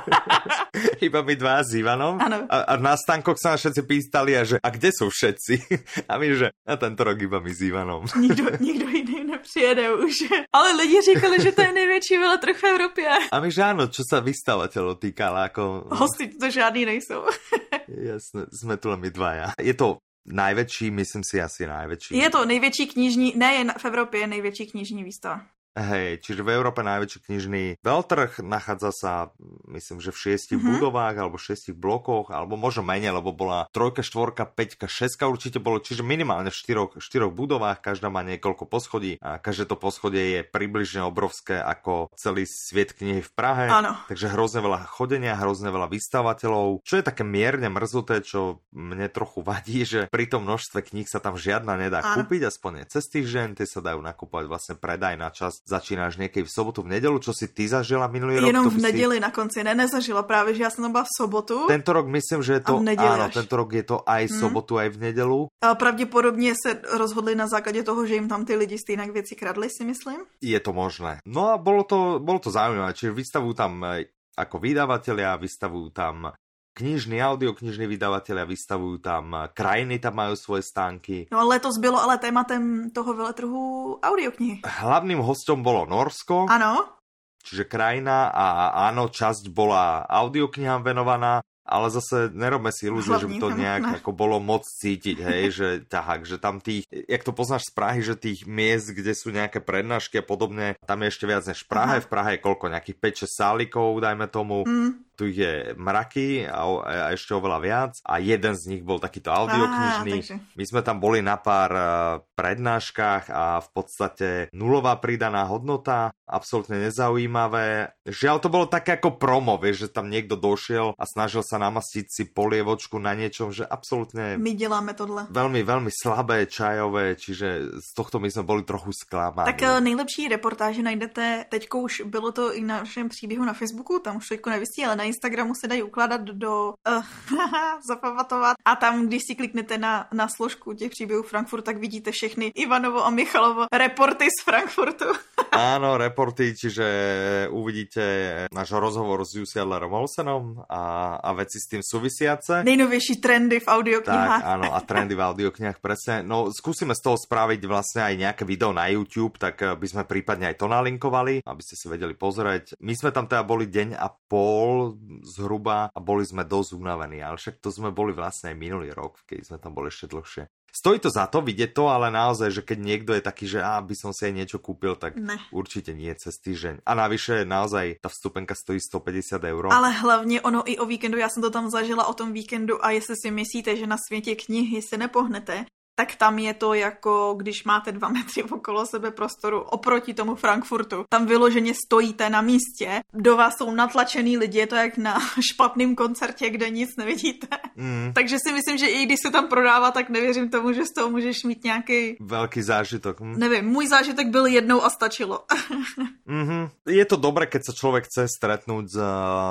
iba my dva s Ivanom. Ano. A, a na stánkoch sa všetci pýtali, a že a kde jsou všetci? a my, že a tento rok iba my s Ivanom. nikdo, nikdo jiný nepřijede už. Ale lidi říkali, že to je největší veletrh v Evropě. A my, že ano, čo sa vystavateľov týkala, ako... Hosti to žádný nejsou. Jasné, jsme tu my dvaja. Je to Najväčší, myslím si asi najväčší. Je to největší knižní, ne jen v Evropě, největší knižní výstava. Hej, čiže v Európe najväčší knižný veľtrh nachádza sa, myslím, že v šiestich mm-hmm. budovách alebo šiestich blokoch, alebo možno menej, lebo bola trojka, štvorka, peťka, šestka určite bolo, čiže minimálne v štyroch, štyroch budovách, každá má niekoľko poschodí a každé to poschodie je približne obrovské ako celý sviet knihy v Prahe. Áno. Takže hrozne veľa chodenia, hrozne veľa vystavateľov, čo je také mierne mrzuté, čo mne trochu vadí, že pri tom množstve kníh sa tam žiadna nedá Áno. kúpiť, aspoň cez týždeň, tie sa dajú nakupovať vlastne predaj na čas začínáš někdy v sobotu, v nedělu, co si ty zažila minulý rok? Jenom v neděli si... na konci, ne, nezažila právě, že já jsem tam byla v sobotu. Tento rok myslím, že je to, ano, tento rok je to aj hmm. sobotu, aj v nedělu. A pravděpodobně se rozhodli na základě toho, že jim tam ty lidi stejně věci kradli, si myslím. Je to možné. No a bylo to, bylo to zaujímavé, čiže vystavujú tam ako vydavatelia, vystavujú tam knižní, audioknižní vydavatelia vystavujú tam, krajiny tam majú svoje stánky. No letos bylo ale tématem toho veletrhu audioknihy. Hlavným hostom bolo Norsko. Ano. Čiže krajina a áno, časť bola audioknihám venovaná, ale zase nerobme si ilúziu, že by to nejak ne. ako bolo moc cítiť, hej, že tak, že tam tých, jak to poznáš z Prahy, že tých miest, kde sú nejaké prednášky a podobne, tam je ešte viac než v Prahe, Aha. v Prahe je koľko, nejakých 5-6 sálikov, dajme tomu, mm tu je mraky a, a ešte oveľa viac a jeden z nich bol takýto audioknižný. takže... My sme tam boli na pár uh, prednáškach a v podstate nulová pridaná hodnota, absolútne nezaujímavé. Žiaľ to bolo také ako promo, vieš, že tam niekto došiel a snažil sa namastiť si polievočku na niečom, že absolútne... My děláme tohle. Veľmi, veľmi slabé, čajové, čiže z tohto my sme boli trochu zklamaní. Tak uh, nejlepší reportáže najdete, teďko už bylo to i na našem příběhu na Facebooku, tam už teďko nevysí, ale na Instagramu se dají ukládat do uh, zapamatovat a tam, když si kliknete na, na složku těch příběhů Frankfurt, tak vidíte všechny Ivanovo a Michalovo reporty z Frankfurtu. Áno, reporty, čiže uvidíte náš rozhovor s Jussi Adlerom Olsenom a, a veci s tým súvisiace. Nejnovější trendy v audioknihách. Tak, áno, a trendy v audioknihách, presne. No, skúsime z toho spraviť vlastne aj nejaké video na YouTube, tak by sme prípadne aj to nalinkovali, aby ste si vedeli pozrieť. My sme tam teda boli deň a pol zhruba a boli sme dosť unavení, ale však to sme boli vlastne aj minulý rok, keď sme tam boli ešte dlhšie. Stojí to za to vidieť to, ale naozaj, že keď niekto je taký, že á, by som si aj niečo kúpil, tak ne. určite nie cez týždeň. A navyše naozaj ta vstupenka stojí 150 eur. Ale hlavně ono i o víkendu, já jsem to tam zažila o tom víkendu a jestli si myslíte, že na světě knihy se nepohnete, tak tam je to jako, když máte dva metry okolo sebe prostoru oproti tomu Frankfurtu. Tam vyloženě stojíte na místě, do vás jsou natlačený lidi, je to jak na špatném koncertě, kde nic nevidíte. Mm. Takže si myslím, že i když se tam prodává, tak nevěřím tomu, že z toho můžeš mít nějaký velký zážitok. Hm? Nevím, můj zážitek byl jednou a stačilo. mm-hmm. Je to dobré, keď se člověk chce stretnout s,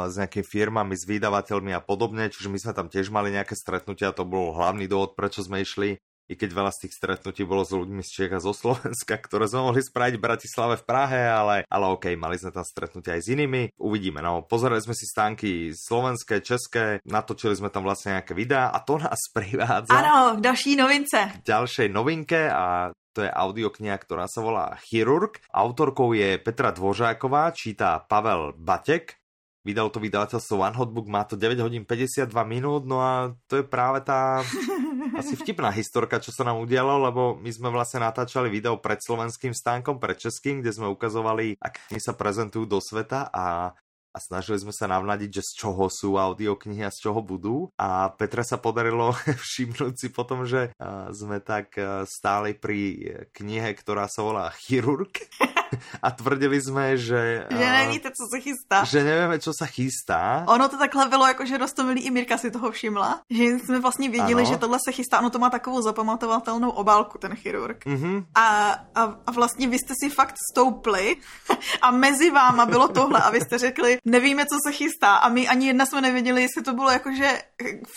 s nějakými firmami, s vydavatelmi a podobně, čiže my jsme tam těž mali nějaké stretnutia, to byl hlavní důvod, proč jsme išli i keď veľa z tých stretnutí bolo s ľuďmi z Čech a zo Slovenska, ktoré sme mohli spraviť v Bratislave v Prahe, ale, ale OK, mali sme tam stretnutia aj s inými. Uvidíme, no pozerali sme si stánky slovenské, české, natočili sme tam vlastne nejaké videá a to nás privádza. Ano, další novince. Ďalšej novinke a to je audiokniha, ktorá sa volá Chirurg. Autorkou je Petra Dvořáková, číta Pavel Batek. Vydal to vydavateľstvo One Hotbook, má to 9 hodín 52 minút, no a to je práve tá asi vtipná historka, čo sa nám udialo, lebo my sme vlastne natáčali video pred slovenským stánkom, pred českým, kde sme ukazovali, ak sa prezentujú do sveta a a snažili sme sa navnadiť, že z čoho sú audioknihy a z čoho budú. A Petra sa podarilo všimnúť si potom, že sme tak stáli pri knihe, ktorá sa volá Chirurg. a tvrdili jsme, že... Že nevíte, co se chystá. Že nevíme, co se chystá. Ono to takhle bylo, jako že Rostomilý i Mirka si toho všimla, že jsme vlastně věděli, ano. že tohle se chystá. Ono to má takovou zapamatovatelnou obálku, ten chirurg. Mm-hmm. A, a, a vlastně vy jste si fakt stoupli a mezi váma bylo tohle a vy jste řekli, nevíme, co se chystá a my ani jedna jsme nevěděli, jestli to bylo jakože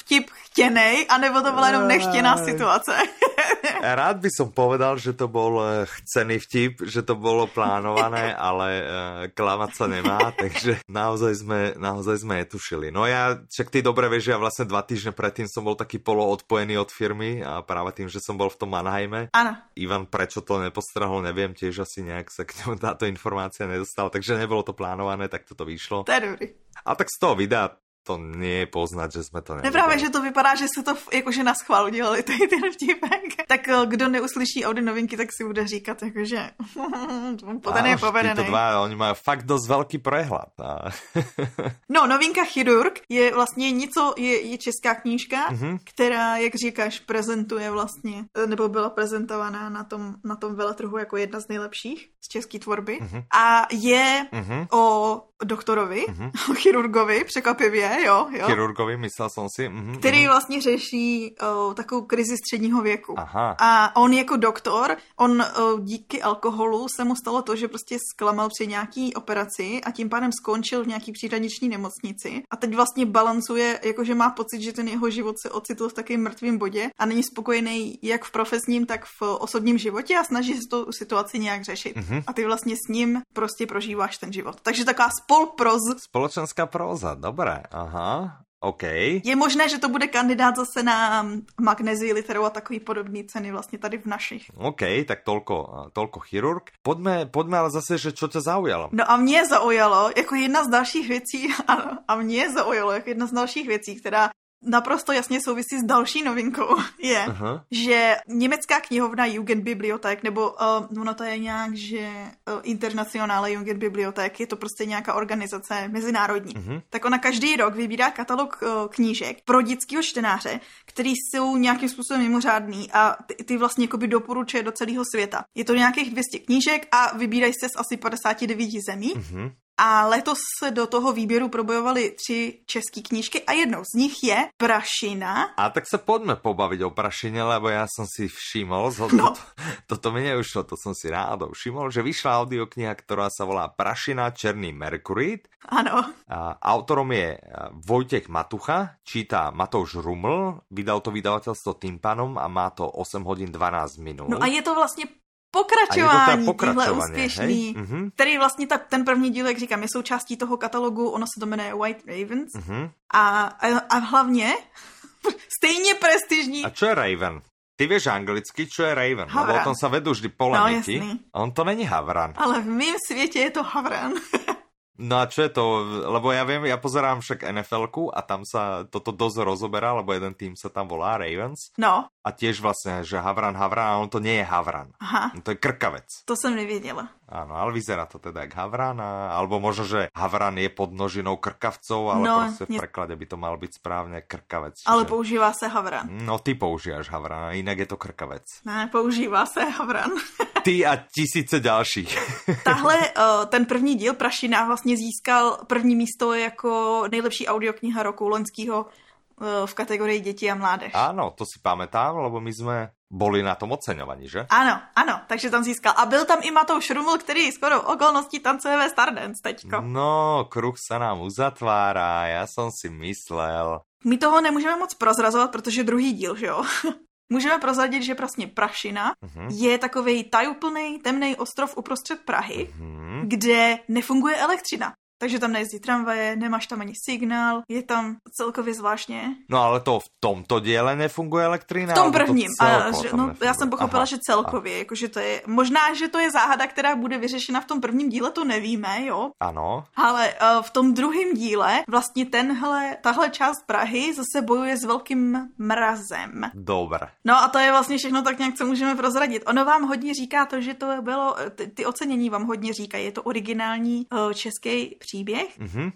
vtip chtěnej, anebo to byla jenom nechtěná situace. Rád by som povedal, že to bol eh, chcený vtip, že to bolo plánované, ale uh, klamať sa nemá, takže naozaj sme, naozaj sme netušili. No ja, však ty dobre vieš, ja vlastne dva týždne predtým som bol taký polo odpojený od firmy a práve tým, že som bol v tom Mannheime. Áno. Ivan prečo to nepostrahol, neviem, tiež asi nejak sa k ňomu táto informácia nedostala, takže nebolo to plánované, tak toto vyšlo. To je dobrý. A tak z toho videa to nie je poznat, že jsme to nevěděli. Právě, že to vypadá, že se to jakože na schvál udělali, tady ten vtipek. Tak eh, kdo neuslyší Audi novinky, tak si bude říkat, jakože podaný je povedený. Tyto dva, oni mají fakt dost velký prehlad. A... no, novinka Chirurg je vlastně něco, je, je česká knížka, mm-hmm. která, jak říkáš, prezentuje vlastně, eh, nebo byla prezentovaná na tom, na tom veletrhu jako jedna z nejlepších z české tvorby. Mm-hmm. A je mm-hmm. o doktorovi, mm-hmm. o chirurgovi, překvapivě, jo, jo. Chirurgovi, myslel jsem si. Mm-hmm. Který vlastně řeší o, takovou krizi středního věku. Aha. A on jako doktor, on o, díky alkoholu se mu stalo to, že prostě zklamal při nějaký operaci a tím pádem skončil v nějaký příhraniční nemocnici. A teď vlastně balancuje, jakože má pocit, že ten jeho život se ocitl v takovém mrtvém bodě a není spokojený jak v profesním, tak v osobním životě a snaží se tu situaci nějak řešit. Mm-hmm. A ty vlastně s ním prostě prožíváš ten život. Takže taková spolproz. Společenská proza, dobré. Aha, OK. Je možné, že to bude kandidát zase na magnezii literu a takový podobný ceny vlastně tady v našich. OK, tak tolko, tolko chirurg. Pojďme, pojďme ale zase, že čo tě zaujalo? No a mě zaujalo, jako jedna z dalších věcí, ano, a mě zaujalo jako jedna z dalších věcí, která naprosto jasně souvisí s další novinkou, je, Aha. že německá knihovna Jugendbibliothek, nebo uh, ono to je nějak, že uh, Internationale Jugendbibliothek, je to prostě nějaká organizace mezinárodní, uh-huh. tak ona každý rok vybírá katalog uh, knížek pro dětského čtenáře, který jsou nějakým způsobem mimořádný a ty, ty vlastně jakoby doporučuje do celého světa. Je to nějakých 200 knížek a vybírají se z asi 59 zemí. Uh-huh. A letos se do toho výběru probojovaly tři české knížky a jednou z nich je Prašina. A tak se pojďme pobavit o Prašině, lebo já jsem si všiml, no. to, toto mi neušlo, to jsem si rád všiml, že vyšla audiokniha, která se volá Prašina Černý Merkurit. Ano. A autorom je Vojtěch Matucha, čítá Matouš Ruml, vydal to vydavatelstvo Tympanom a má to 8 hodin 12 minut. No a je to vlastně pokračování, tyhle úspěšný, mm-hmm. který vlastně ta, ten první díl, jak říkám, je součástí toho katalogu, ono se to jmenuje White Ravens mm-hmm. a, a, a hlavně stejně prestižní. A čo je Raven? Ty víš anglicky, čo je Raven, Havran. lebo o tom se vedou vždy polemiky. No, On to není Havran. Ale v mém světě je to Havran. No a čo je to, lebo ja viem, ja pozerám však nfl a tam sa toto dosť rozoberá, lebo jeden tým sa tam volá Ravens. No. A tiež vlastne, že Havran, Havran, a on to nie je Havran. Aha. To je krkavec. To som nevěděla. áno, ale vyzerá to teda jak Havran, a, alebo možno, že Havran je pod nožinou krkavcov, ale no, proste v preklade by to mal byť správne krkavec. Čiže... Ale používá se Havran. No, ty používáš Havran, inak je to krkavec. Ne, používá se Havran. ty a tisíce dalších. Tahle, uh, ten první díl Prašina vlastně získal první místo jako nejlepší audiokniha roku loňského v kategorii děti a mládež. Ano, to si pamätám, lebo my jsme boli na tom oceňovaní, že? Ano, ano, takže tam získal. A byl tam i Matouš Ruml, který skoro okolností tancuje ve Stardance teďko. No, kruh se nám uzatvárá, já jsem si myslel. My toho nemůžeme moc prozrazovat, protože druhý díl, že jo? Můžeme prozradit, že prostě Prašina uh-huh. je takový tajuplný, temný ostrov uprostřed Prahy, uh-huh. kde nefunguje elektřina. Takže tam nejezdí tramvaje, nemáš tam ani signál, je tam celkově zvláštně. No ale to v tomto díle nefunguje elektrina? V tom prvním. To a, že, no, já jsem pochopila, aha, že celkově, jakože to je, možná, že to je záhada, která bude vyřešena v tom prvním díle, to nevíme, jo? Ano. Ale uh, v tom druhém díle vlastně tenhle, tahle část Prahy zase bojuje s velkým mrazem. Dobře. No a to je vlastně všechno tak nějak, co můžeme prozradit. Ono vám hodně říká to, že to bylo, ty, ty ocenění vám hodně říkají, je to originální uh, český příběh. Mm-hmm.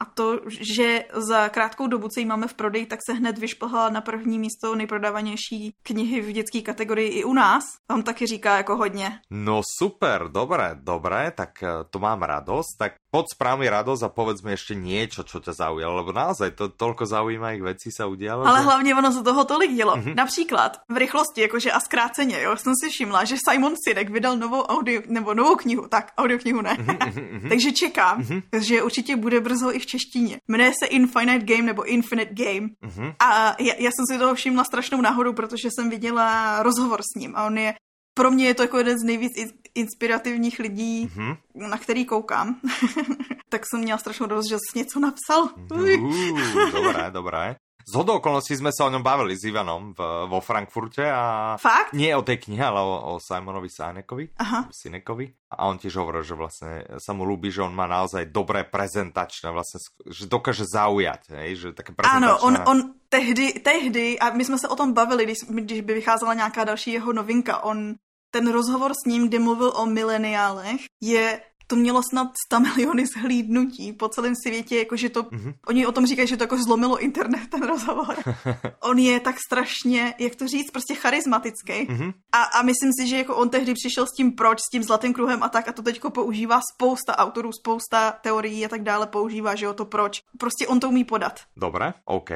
A to, že za krátkou dobu, co ji máme v prodeji, tak se hned vyšplhala na první místo nejprodávanější knihy v dětské kategorii i u nás. Tam taky říká jako hodně. No super, dobré, dobré, tak eh, to mám radost. Tak pod správami radost a povedz mi ještě něco, co tě zaujalo, lebo naozaj to tolko zaujímavých věcí se udělalo. Ale že... hlavně ono se toho tolik dělo. Mm-hmm. Například v rychlosti, jakože a zkráceně, jo, jsem si všimla, že Simon Sinek vydal novou audio, nebo novou knihu, tak audioknihu ne. Mm-hmm. Takže čekám, mm-hmm. že určitě bude brzo i v češtině. Jmenuje se Infinite Game nebo Infinite Game. Mm-hmm. A já, já jsem si toho všimla strašnou náhodou, protože jsem viděla rozhovor s ním a on je pro mě je to jako jeden z nejvíc inspirativních lidí, mm-hmm. na který koukám. tak jsem měla strašnou radost, že jsi něco napsal. Uh, dobré, dobré. Z hodou okolností jsme se o něm bavili s Ivanom v, vo Frankfurte a... Fakt? Nie o tej knihe, ale o, o Simonovi Sinekovi. Aha. Sinekovi. A on tiež hovoril, že vlastne sa mu ľúbi, že on má naozaj dobré prezentačné, vlastne, že dokáže zaujať, hej, že také prezentačné... Ano, on, on tehdy, tehdy, a my jsme se o tom bavili, když, když by vycházela nějaká další jeho novinka, on ten rozhovor s ním, kde mluvil o mileniálech, je to mělo snad 100 miliony zhlídnutí po celém světě, jakože to, mm-hmm. oni o tom říkají, že to jako zlomilo internet, ten rozhovor. on je tak strašně, jak to říct, prostě charismatický. Mm-hmm. A, a myslím si, že jako on tehdy přišel s tím proč, s tím zlatým kruhem a tak a to teďko používá spousta autorů, spousta teorií a tak dále používá, že jo, to proč. Prostě on to umí podat. Dobré, OK.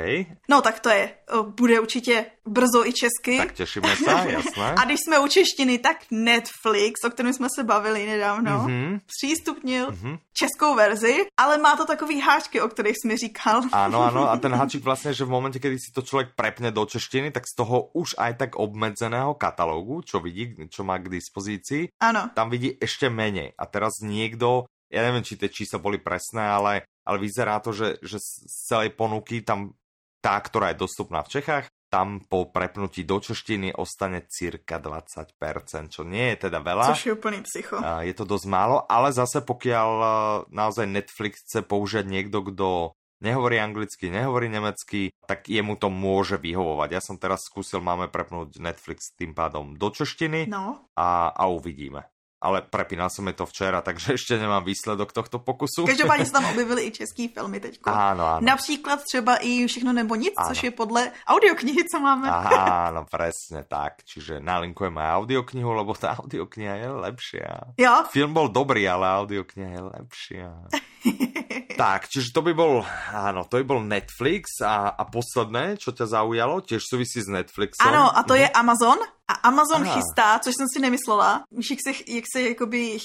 No tak to je, bude určitě brzo i česky. Tak těšíme se, jasné. a když jsme u češtiny, tak Netflix, o kterém jsme se bavili nedávno, mm-hmm zpřístupnil mm-hmm. českou verzi, ale má to takový háčky, o kterých jsi mi říkal. Ano, ano, a ten háčik vlastně, že v momentě, kdy si to člověk prepne do češtiny, tak z toho už aj tak obmedzeného katalógu, čo vidí, čo má k dispozici, ano. tam vidí ještě méně. A teraz někdo, já nevím, či ty čísla byly presné, ale, ale vyzerá to, že, že z celé ponuky tam tá, ktorá je dostupná v Čechách, tam po prepnutí do češtiny ostane cirka 20%, čo nie je teda veľa. Což je úplný psycho. Je to dosť málo, ale zase pokiaľ naozaj Netflix chce použiť niekto, kdo nehovorí anglicky, nehovorí nemecky, tak jemu to môže vyhovovať. Ja som teraz skúsil, máme prepnúť Netflix tým pádom do češtiny no. a, a uvidíme ale prepínal jsem mi to včera, takže ještě nemám výsledok tohto pokusu. Každopádně se tam objevily i český filmy teď. Ano, ano. Například třeba i Všechno nebo nic, ano. což je podle audioknihy, co máme. Áno, presne tak. Čiže nalinkujeme audioknihu, lebo ta audiokniha je lepšia. Jo? Film bol dobrý, ale audiokniha je lepšia. tak, čiže to by bol, áno, to by bol Netflix a, a posledné, čo ťa zaujalo, tiež súvisí s Netflixom. Ano, a to mhm. je Amazon. A Amazon Aha. chystá, což jsem si nemyslela, jak se, jak se jakoby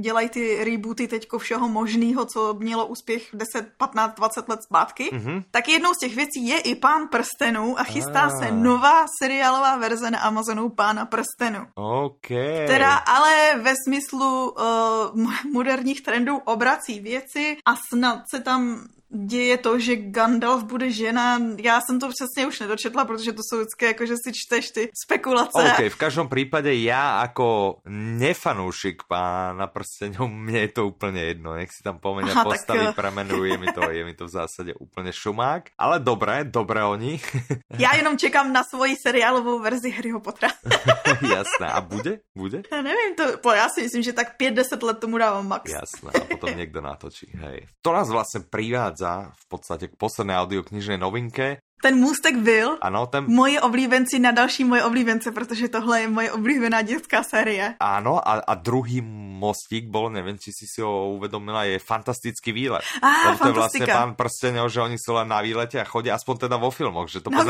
dělají ty rebooty teďko všeho možného, co mělo úspěch 10, 15, 20 let zpátky, mm-hmm. tak jednou z těch věcí je i Pán prstenů a chystá ah. se nová seriálová verze na Amazonu Pána prstenů. Okay. Která ale ve smyslu uh, moderních trendů obrací věci a snad se tam děje to, že Gandalf bude žena. Já jsem to přesně už nedočetla, protože to jsou vždycky jako, že si čteš ty spekulace. OK, v každém případě já jako nefanoušik pána prstenů, mně je to úplně jedno. Nech si tam pomenia Aha, postavy, tak... premenují, je mi, to, je mi to v zásadě úplně šumák. Ale dobré, dobré oni. já jenom čekám na svoji seriálovou verzi Harryho Pottera. Jasné. A bude? Bude? Já nevím, to, já si myslím, že tak 5-10 let tomu dávám max. Jasné. A potom někdo natočí. Hej. To nás vlastně privádza v podstatě k posledné audioknižné novinke ten můstek byl ano, ten... moje oblíbenci na další moje oblíbence, protože tohle je moje oblíbená dětská série. Ano, a, a druhý mostík bol, nevím, či si si ho uvedomila, je fantastický výlet. Ah, to je vlastně pán prstenov, že oni jsou len na výlete a chodí aspoň teda vo filmoch, že to na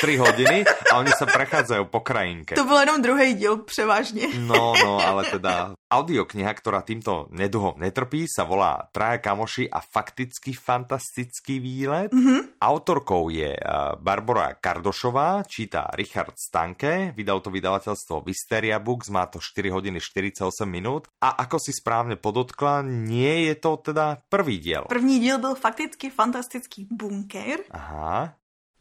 3 hodiny a oni se prechádzajú po krajinke. To byl jenom druhý díl převážně. No, no, ale teda Audiokniha, ktorá týmto neduhom netrpí, sa volá Traja kamoši a fakticky fantastický výlet. Mm-hmm. Autorkou je eh, Barbara Kardošová, číta Richard Stanke, vydal to vydavateľstvo Visteria Books, má to 4 hodiny 48 minút a ako si správne podotkla, nie je to teda prvý diel. První díl byl fakticky fantastický bunker. Aha.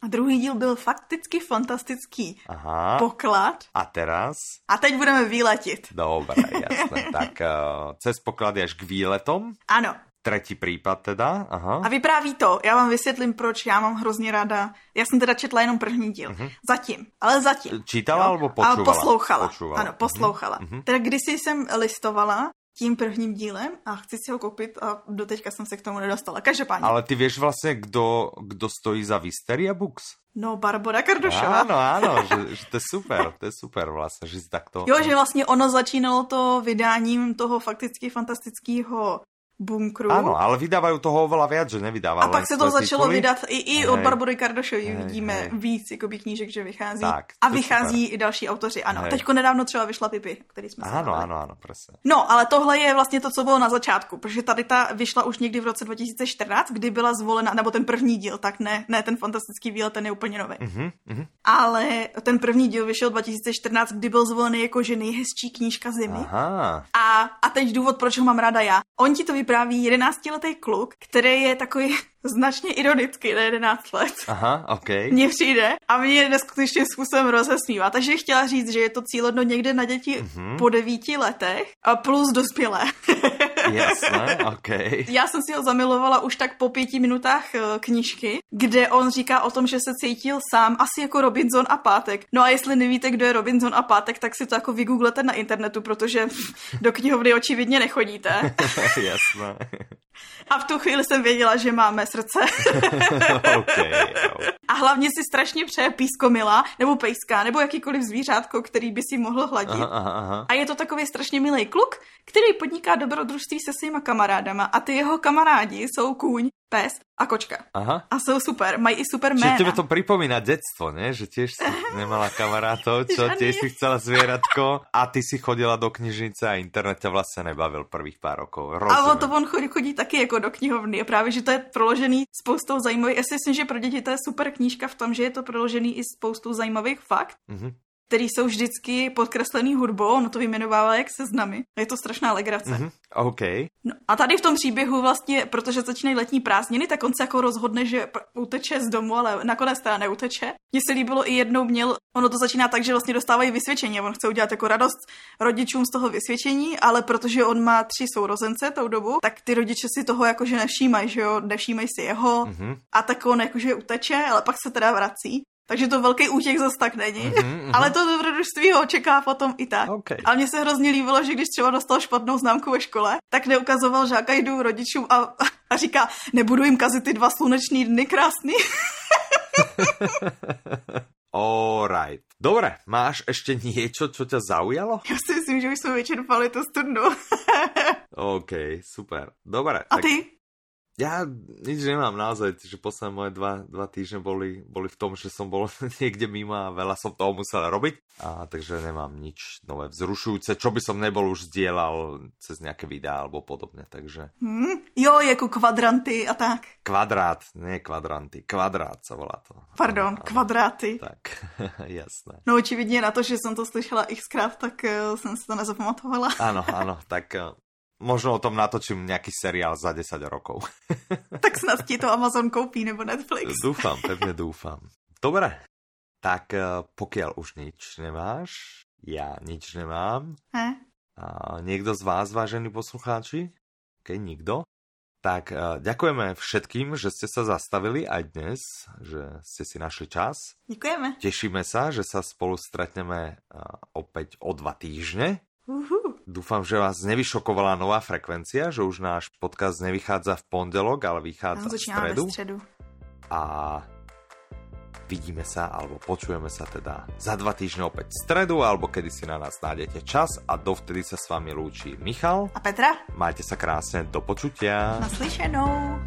A druhý díl byl fakticky fantastický Aha. poklad. A teraz? A teď budeme výletit. Dobré, jasné. tak uh, cez poklady až k výletom? Ano. Třetí případ teda, aha. A vypráví to, já vám vysvětlím, proč já mám hrozně ráda. Já jsem teda četla jenom první díl. Uh-huh. Zatím, ale zatím. Čítala jo? alebo počúvala? A poslouchala. poslouchala. Ano, poslouchala. Uh-huh. Teda kdysi jsem listovala tím prvním dílem a chci si ho koupit a doteďka jsem se k tomu nedostala. Každopádně. Ale ty víš vlastně, kdo, kdo stojí za Visteria Books? No, Barbara Kardošová. Ano, ano, že, že to je super, to je super vlastně, že si takto... Jo, že vlastně ono začínalo to vydáním toho fakticky fantastického bunkru. Ano, ale vydávají toho oveľa viac, že nevydává. A pak se to začalo tituly. vydat i, i od Barbory Kardošový vidíme hej. víc jakoby knížek, že vychází. Tak, a vychází super. i další autoři, ano. Hej. Teďko nedávno třeba vyšla Pipi, který jsme Ano, ano, ano, ano, přesně. No, ale tohle je vlastně to, co bylo na začátku, protože tady ta vyšla už někdy v roce 2014, kdy byla zvolena, nebo ten první díl, tak ne, ne ten fantastický výlet, ten je úplně nový. Uh-huh, uh-huh. Ale ten první díl vyšel 2014, kdy byl zvolený jako že nejhezčí knížka zimy. Aha. A, a teď důvod, proč ho mám ráda já. On ti to vypráví 11-letý kluk, který je takový značně ironický na 11 let. Aha, ok. Mně přijde a mě neskutečným způsobem rozesmívá. Takže chtěla říct, že je to cílodno někde na děti mm-hmm. po devíti letech a plus dospělé. Jasné, ok. Já jsem si ho zamilovala už tak po pěti minutách eh, knížky, kde on říká o tom, že se cítil sám, asi jako Robinson a Pátek. No a jestli nevíte, kdo je Robinson a Pátek, tak si to jako vygooglete na internetu, protože do knihovny očividně nechodíte. Jasné. A v tu chvíli jsem věděla, že máme srdce. okay, A hlavně si strašně přeje pískomila, nebo pejska, nebo jakýkoliv zvířátko, který by si mohl hladit. Aha, aha, aha. A je to takový strašně milý kluk, který podniká dobrodružství se svýma kamarádama a ty jeho kamarádi jsou kůň, pes a kočka. Aha. A jsou super, mají i super jména. Čiže tebe to připomíná dětstvo, ne? Že těž si nemala kamarátov, čo těž si chcela zvěratko a ty si chodila do knižnice a internet tě vlastně nebavil prvých pár rokov. Rozumím. A on to on chodí, chodí taky jako do knihovny. A právě, že to je proložený spoustou zajímavých. Já si myslím, že pro děti to je super knížka v tom, že je to proložený i spoustou zajímavých fakt. Mm-hmm který jsou vždycky podkreslený hudbou, ono to vyjmenovává jak seznamy. Je to strašná legrace. Mm-hmm. OK. No, a tady v tom příběhu vlastně, protože začínají letní prázdniny, tak on se jako rozhodne, že uteče z domu, ale nakonec teda neuteče. Mně se líbilo i jednou měl, ono to začíná tak, že vlastně dostávají vysvědčení. On chce udělat jako radost rodičům z toho vysvědčení, ale protože on má tři sourozence tou dobu, tak ty rodiče si toho jakože nevšímají, že jo, nevšímají si jeho mm-hmm. a tak on jakože uteče, ale pak se teda vrací. Takže to velký útěk zase tak není. Mm-hmm, Ale to dobrodružství ho čeká potom i tak. Okay. A mně se hrozně líbilo, že když třeba dostal špatnou známku ve škole, tak neukazoval žáka jdu rodičům a, a říká, nebudu jim kazit ty dva sluneční dny krásný. Alright. Dobre, máš ještě něco, co tě zaujalo? Já si myslím, že už jsme vyčerpali to studnu. OK, super. Dobre. A tak... ty? Ja nič nemám naozaj, že posledné moje dva, dva týždne boli, boli v tom, že som bol niekde mimo a veľa som toho musel robiť. A takže nemám nič nové vzrušujúce, čo by som nebol už zdieľal cez nejaké videá alebo podobne, takže... Hmm, jo, jako kvadranty a tak. Kvadrát, nie kvadranty, kvadrát sa volá to. Pardon, ano, kvadráty. Tak, jasné. No očividně na to, že jsem to slyšela xkrát, tak uh, jsem si to nezapamatovala. ano, ano, tak uh, možno o tom natočím nějaký seriál za 10 rokov. tak snad ti to Amazon koupí nebo Netflix. Dúfam, pevne dúfam. Dobre, tak eh, pokiaľ už nič nemáš, ja nič nemám. He? A niekto z vás, vážení poslucháči? Keď nikto? Tak uh, ďakujeme všetkým, že ste sa zastavili aj dnes, že ste si našli čas. Ďakujeme. Tešíme sa, že sa spolu stretneme uh, opäť o dva týždne. Uhu. Dúfam, že vás nevyšokovala nová frekvencia, že už náš podcast nevychádza v pondelok, ale vychádza v stredu. stredu. A vidíme sa alebo počujeme sa teda za dva týždne opäť v stredu alebo kedy si na nás nájdete čas a dovtedy sa s vami lúči Michal a Petra. Majte sa krásne, do počutia. Naslyšenou.